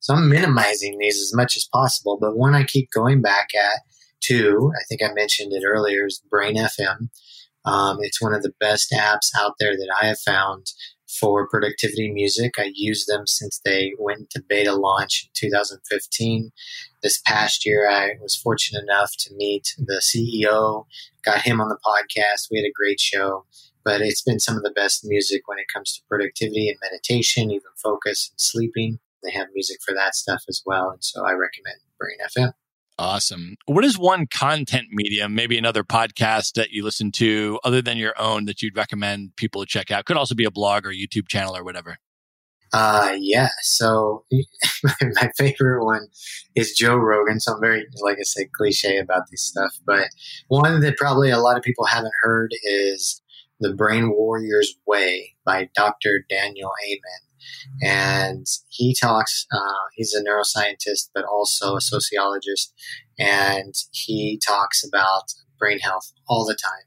So I'm minimizing these as much as possible, but one I keep going back at too, I think I mentioned it earlier, is Brain FM. Um, it's one of the best apps out there that I have found for productivity music. I use them since they went to beta launch in 2015. This past year, I was fortunate enough to meet the CEO, got him on the podcast. We had a great show but it's been some of the best music when it comes to productivity and meditation, even focus and sleeping. They have music for that stuff as well. And so I recommend Brain FM. Awesome. What is one content medium, maybe another podcast that you listen to other than your own that you'd recommend people to check out? Could also be a blog or YouTube channel or whatever. Uh, yeah. So my favorite one is Joe Rogan. So I'm very, like I said, cliche about this stuff. But one that probably a lot of people haven't heard is The Brain Warrior's Way by Dr. Daniel Amen. And he talks, uh, he's a neuroscientist, but also a sociologist. And he talks about brain health all the time.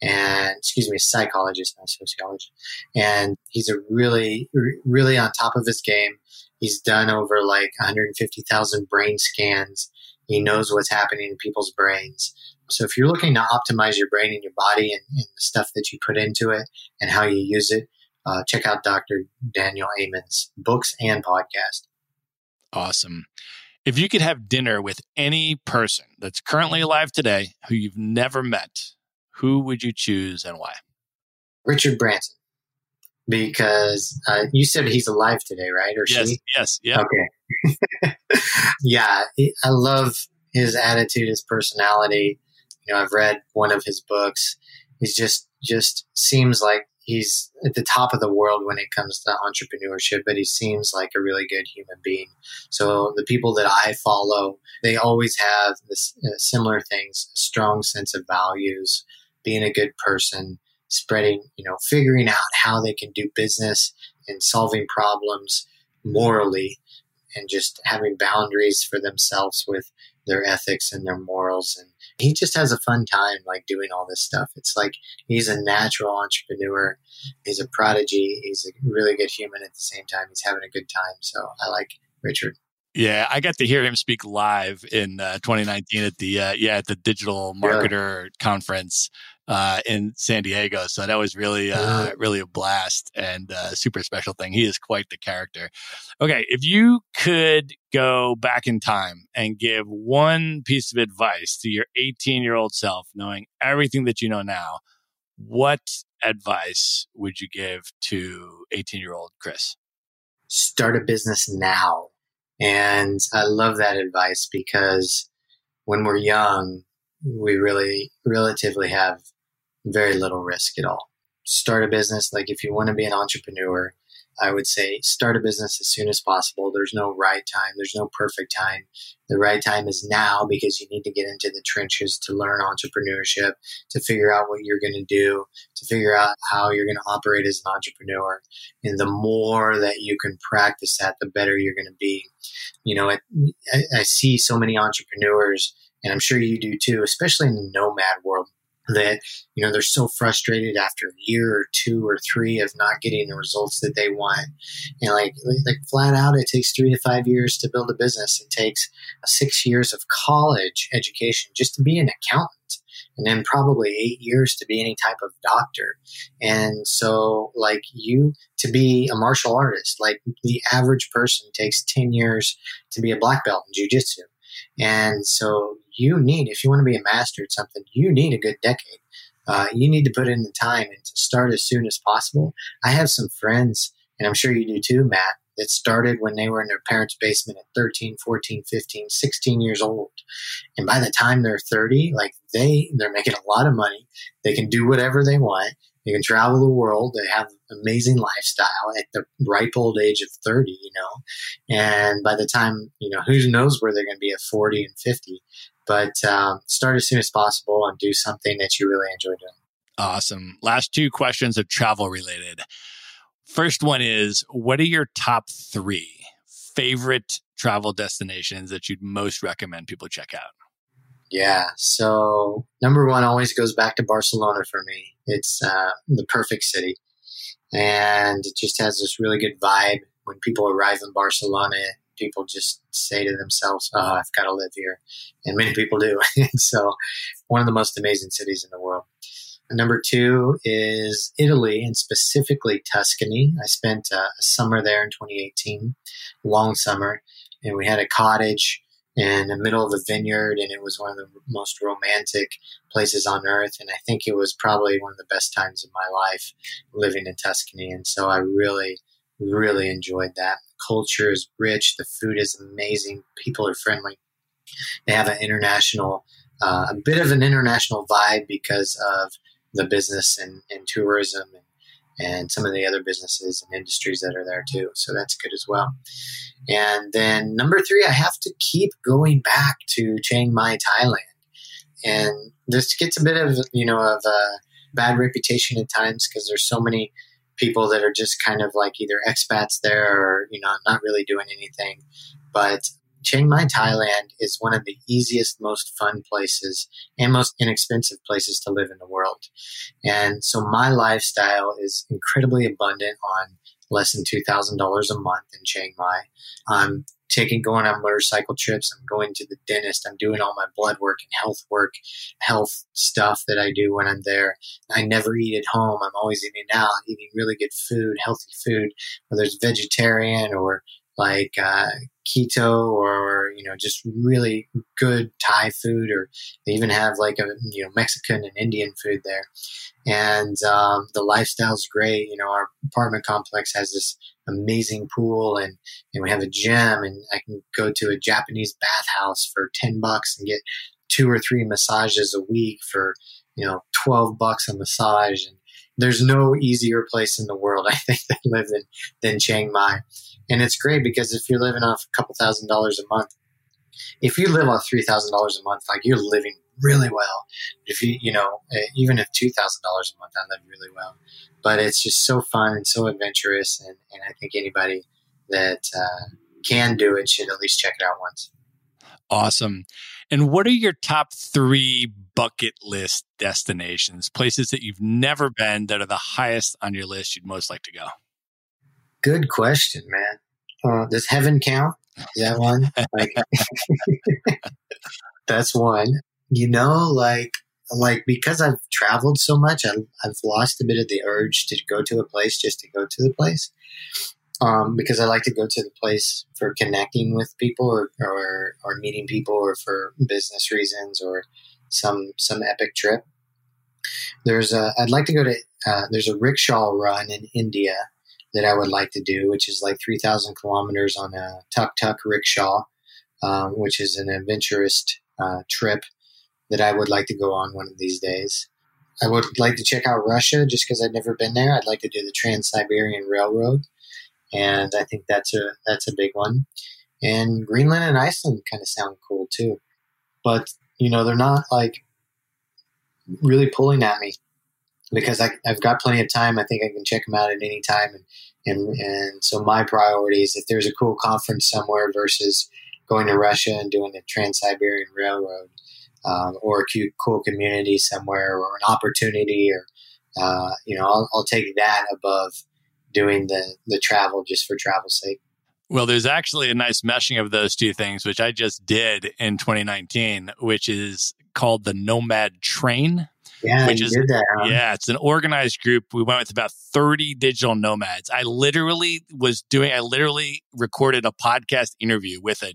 And excuse me, psychologist, not sociologist. And he's a really, really on top of his game. He's done over like 150,000 brain scans. He knows what's happening in people's brains. So if you're looking to optimize your brain and your body and, and the stuff that you put into it and how you use it, uh, check out Dr. Daniel Amen's books and podcast. Awesome. If you could have dinner with any person that's currently alive today who you've never met, who would you choose and why? Richard Branson, because uh, you said he's alive today, right? Or yes, she? yes, yeah. Okay. yeah, I love his attitude, his personality. You know, I've read one of his books. He's just just seems like he's at the top of the world when it comes to entrepreneurship, but he seems like a really good human being. So the people that I follow, they always have this uh, similar things: a strong sense of values, being a good person, spreading, you know, figuring out how they can do business and solving problems morally, and just having boundaries for themselves with their ethics and their morals and he just has a fun time like doing all this stuff. It's like he's a natural entrepreneur. He's a prodigy. He's a really good human at the same time. He's having a good time. So i like richard. Yeah, I got to hear him speak live in uh, 2019 at the uh, yeah at the digital marketer conference uh, in San Diego. So that was really uh, really a blast and a uh, super special thing. He is quite the character. Okay, if you could go back in time and give one piece of advice to your 18 year old self, knowing everything that you know now, what advice would you give to 18 year old Chris? Start a business now and I love that advice because when we're young, we really relatively have very little risk at all. Start a business. Like if you want to be an entrepreneur, I would say start a business as soon as possible. There's no right time, there's no perfect time. The right time is now because you need to get into the trenches to learn entrepreneurship, to figure out what you're going to do, to figure out how you're going to operate as an entrepreneur. And the more that you can practice that, the better you're going to be. You know, I, I see so many entrepreneurs, and I'm sure you do too, especially in the nomad world that you know they're so frustrated after a year or two or three of not getting the results that they want. And like like flat out it takes three to five years to build a business. It takes uh, six years of college education just to be an accountant and then probably eight years to be any type of doctor. And so like you to be a martial artist like the average person takes 10 years to be a black belt in jiu-jitsu. And so you need, if you want to be a master at something, you need a good decade. Uh, you need to put in the time and to start as soon as possible. I have some friends, and I'm sure you do too, Matt, that started when they were in their parents' basement at 13, 14, 15, 16 years old. And by the time they're 30, like they, they're making a lot of money. They can do whatever they want. They can travel the world. They have amazing lifestyle at the ripe old age of 30, you know. And by the time, you know, who knows where they're going to be at 40 and 50. But um, start as soon as possible and do something that you really enjoy doing. Awesome. Last two questions are travel related. First one is what are your top three favorite travel destinations that you'd most recommend people check out? Yeah. So number one always goes back to Barcelona for me. It's uh, the perfect city, and it just has this really good vibe. When people arrive in Barcelona, people just say to themselves, "Oh, I've got to live here," and many people do. so, one of the most amazing cities in the world. Number two is Italy, and specifically Tuscany. I spent uh, a summer there in 2018, long summer, and we had a cottage in the middle of a vineyard, and it was one of the most romantic places on earth. And I think it was probably one of the best times of my life living in Tuscany. And so I really, really enjoyed that. Culture is rich, the food is amazing, people are friendly. They have an international, uh, a bit of an international vibe because of the business and, and tourism and and some of the other businesses and industries that are there too. So that's good as well. And then number three, I have to keep going back to Chiang Mai, Thailand. And this gets a bit of, you know, of a bad reputation at times because there's so many people that are just kind of like either expats there or, you know, not really doing anything. But Chiang Mai, Thailand is one of the easiest, most fun places and most inexpensive places to live in the world. And so my lifestyle is incredibly abundant on less than $2,000 a month in Chiang Mai. I'm taking going on motorcycle trips. I'm going to the dentist. I'm doing all my blood work and health work, health stuff that I do when I'm there. I never eat at home. I'm always eating out, eating really good food, healthy food, whether it's vegetarian or like uh, keto or you know just really good Thai food, or they even have like a you know Mexican and Indian food there, and um, the lifestyle's great. You know, our apartment complex has this amazing pool, and and we have a gym, and I can go to a Japanese bathhouse for ten bucks and get two or three massages a week for you know 12 bucks a massage. And there's no easier place in the world i think than live in than chiang mai. And it's great because if you're living off a couple thousand dollars a month if you live off three thousand dollars a month like you're living really well if you you know eh, even if two thousand dollars a month i live really well but it's just so fun and so adventurous and, and i think anybody that uh, can do it should at least check it out once awesome and what are your top three bucket list destinations, places that you've never been that are the highest on your list you'd most like to go? Good question, man. Uh, does heaven count? Is that one? like, that's one. You know, like, like because I've traveled so much, I, I've lost a bit of the urge to go to a place just to go to the place um, because I like to go to the place for connecting with people or, or, or meeting people or for business reasons or some some epic trip. There's a I'd like to go to uh, there's a rickshaw run in India that I would like to do, which is like 3,000 kilometers on a tuk tuk rickshaw, um, which is an adventurous uh, trip that I would like to go on one of these days. I would like to check out Russia just because I've never been there. I'd like to do the Trans Siberian Railroad and I think that's a that's a big one. And Greenland and Iceland kind of sound cool too, but you know they're not like really pulling at me because I, have got plenty of time. I think I can check them out at any time, and and and so my priorities if there's a cool conference somewhere versus going to Russia and doing the Trans Siberian Railroad. Um, or a cool community somewhere, or an opportunity, or uh, you know, I'll, I'll take that above doing the the travel just for travel's sake. Well, there's actually a nice meshing of those two things, which I just did in 2019, which is called the Nomad Train. Yeah, which is that, huh? yeah, it's an organized group. We went with about 30 digital nomads. I literally was doing. I literally recorded a podcast interview with an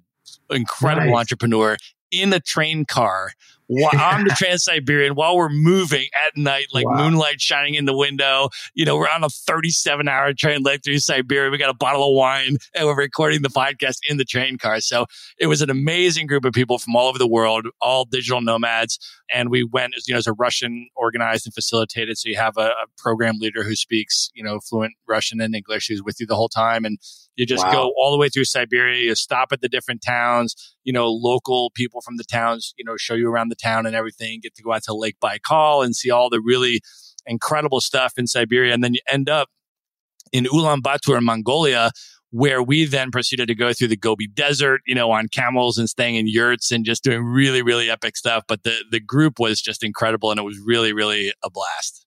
incredible nice. entrepreneur in a train car on the Trans Siberian while we're moving at night, like wow. moonlight shining in the window. You know, we're on a 37 hour train leg through Siberia. We got a bottle of wine and we're recording the podcast in the train car. So it was an amazing group of people from all over the world, all digital nomads. And we went, you know, as a Russian organized and facilitated. So you have a, a program leader who speaks, you know, fluent Russian and English who's with you the whole time. And you just wow. go all the way through Siberia. You stop at the different towns. You know, local people from the towns, you know, show you around the town and everything. Get to go out to Lake Baikal and see all the really incredible stuff in Siberia. And then you end up in Ulaanbaatar in Mongolia, where we then proceeded to go through the Gobi Desert, you know, on camels and staying in yurts and just doing really, really epic stuff. But the the group was just incredible, and it was really, really a blast.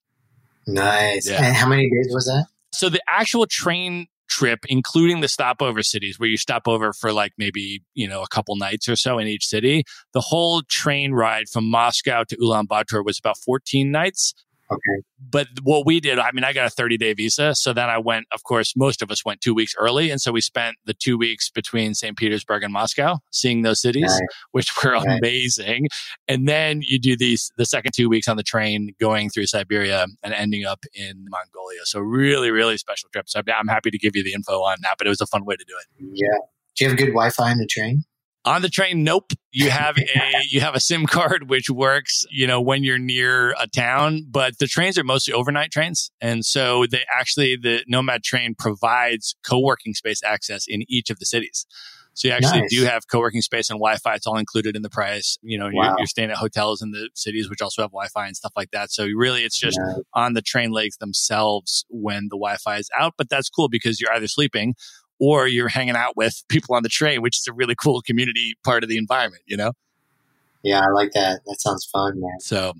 Nice. Yeah. And how many days was that? So the actual train trip, including the stopover cities where you stop over for like maybe, you know, a couple nights or so in each city. The whole train ride from Moscow to Ulaanbaatar was about 14 nights. Okay. But what we did, I mean, I got a 30 day visa. So then I went, of course, most of us went two weeks early. And so we spent the two weeks between St. Petersburg and Moscow seeing those cities, nice. which were nice. amazing. And then you do these, the second two weeks on the train going through Siberia and ending up in Mongolia. So really, really special trip. So I'm happy to give you the info on that, but it was a fun way to do it. Yeah. Do you have good Wi Fi in the train? On the train, nope. You have a you have a SIM card which works, you know, when you're near a town, but the trains are mostly overnight trains. And so they actually the Nomad train provides co-working space access in each of the cities. So you actually nice. do have co-working space and Wi-Fi. It's all included in the price. You know, wow. you're, you're, staying at hotels in the cities which also have Wi-Fi and stuff like that. So really, it's just yeah. on the train legs themselves when the Wi-Fi is out. But that's cool because you're either sleeping or you're hanging out with people on the train, which is a really cool community part of the environment, you know? Yeah, I like that. That sounds fun, man. So,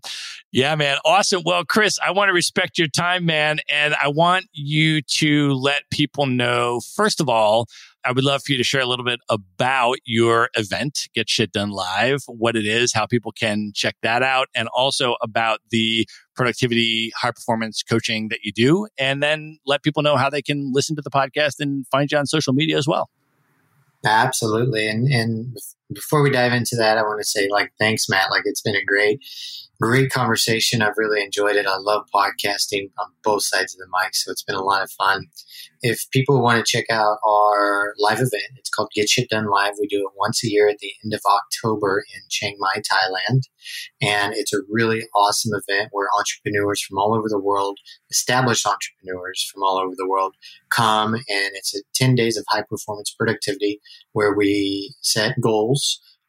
yeah, man. Awesome. Well, Chris, I want to respect your time, man. And I want you to let people know, first of all, I would love for you to share a little bit about your event, Get Shit Done Live, what it is, how people can check that out, and also about the productivity, high performance coaching that you do. And then let people know how they can listen to the podcast and find you on social media as well. Absolutely. And, and before we dive into that, I want to say like, thanks, Matt. Like it's been a great, great conversation. I've really enjoyed it. I love podcasting on both sides of the mic. So it's been a lot of fun. If people want to check out our live event, it's called Get Shit Done Live. We do it once a year at the end of October in Chiang Mai, Thailand. And it's a really awesome event where entrepreneurs from all over the world, established entrepreneurs from all over the world come and it's a 10 days of high performance productivity where we set goals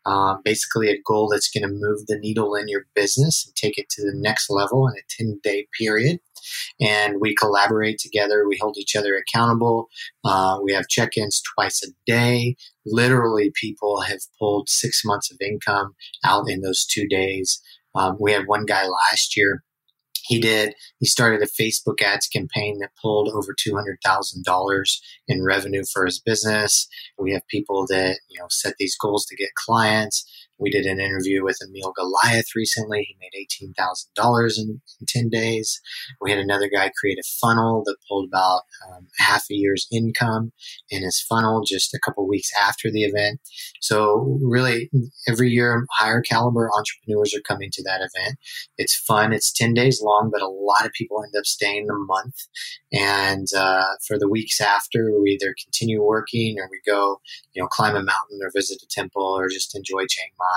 uh, basically a goal that's going to move the needle in your business and take it to the next level in a 10 day period. And we collaborate together. We hold each other accountable. Uh, we have check ins twice a day. Literally, people have pulled six months of income out in those two days. Um, we had one guy last year he did. He started a facebook ads campaign that pulled over $200000 in revenue for his business. We have people that you know set these goals to get clients we did an interview with Emil Goliath recently. He made $18,000 in, in 10 days. We had another guy create a funnel that pulled about um, half a year's income in his funnel just a couple weeks after the event. So, really, every year, higher caliber entrepreneurs are coming to that event. It's fun. It's 10 days long, but a lot of people end up staying a month. And uh, for the weeks after, we either continue working or we go, you know, climb a mountain or visit a temple or just enjoy Chiang Mai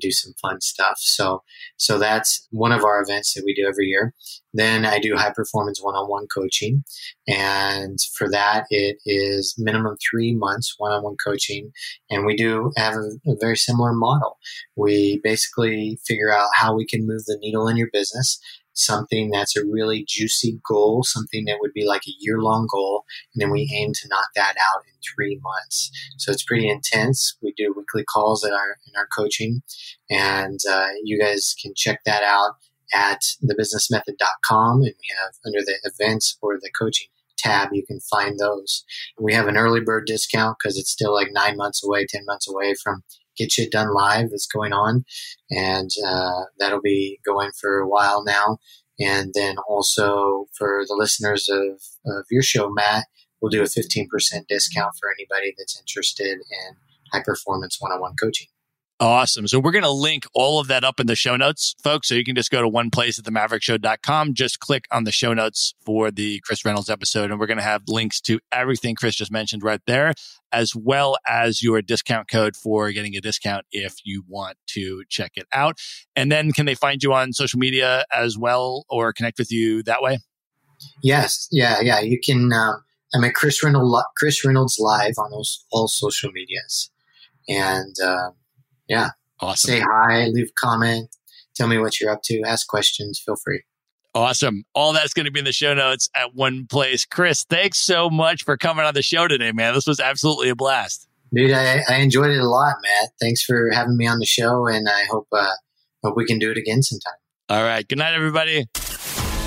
do some fun stuff. So, so that's one of our events that we do every year. Then I do high performance one on one coaching. And for that, it is minimum three months one on one coaching. And we do have a, a very similar model. We basically figure out how we can move the needle in your business something that's a really juicy goal, something that would be like a year long goal, and then we aim to knock that out in three months. So it's pretty intense. We do weekly calls at our in our coaching, and uh, you guys can check that out at thebusinessmethod.com, and we have under the events or the coaching tab, you can find those. We have an early bird discount because it's still like nine months away, 10 months away from Get Shit Done Live that's going on, and uh, that'll be going for a while now. And then also for the listeners of, of your show, Matt, we'll do a 15% discount for anybody that's interested in high performance one on one coaching. Awesome. So we're going to link all of that up in the show notes, folks. So you can just go to one place at themaverickshow.com. Just click on the show notes for the Chris Reynolds episode. And we're going to have links to everything Chris just mentioned right there, as well as your discount code for getting a discount if you want to check it out. And then can they find you on social media as well or connect with you that way? Yes. Yeah. Yeah. You can, um, I'm at Chris Reynolds, Chris Reynolds live on all, all social medias. And, uh, yeah. Awesome. Say hi, leave a comment, tell me what you're up to, ask questions, feel free. Awesome. All that's going to be in the show notes at one place. Chris, thanks so much for coming on the show today, man. This was absolutely a blast. Dude, I, I enjoyed it a lot, Matt. Thanks for having me on the show, and I hope uh, hope we can do it again sometime. All right. Good night, everybody.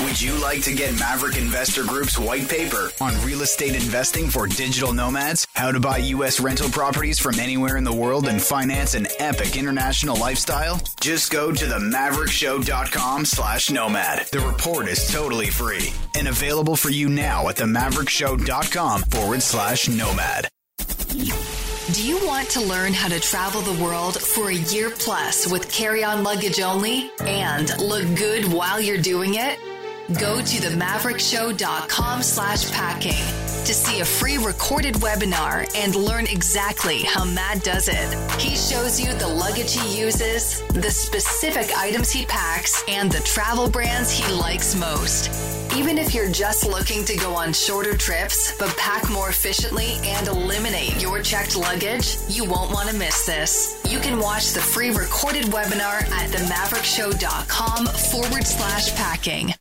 Would you like to get Maverick Investor Group's white paper on real estate investing for digital nomads? How to buy U.S. rental properties from anywhere in the world and finance an epic international lifestyle? Just go to themaverickshow.com slash nomad. The report is totally free and available for you now at themaverickshow.com forward slash nomad. Do you want to learn how to travel the world for a year plus with carry on luggage only and look good while you're doing it? Go to themaverickshow.com slash packing to see a free recorded webinar and learn exactly how Matt does it. He shows you the luggage he uses, the specific items he packs, and the travel brands he likes most. Even if you're just looking to go on shorter trips, but pack more efficiently and eliminate your checked luggage, you won't want to miss this. You can watch the free recorded webinar at themaverickshow.com forward slash packing.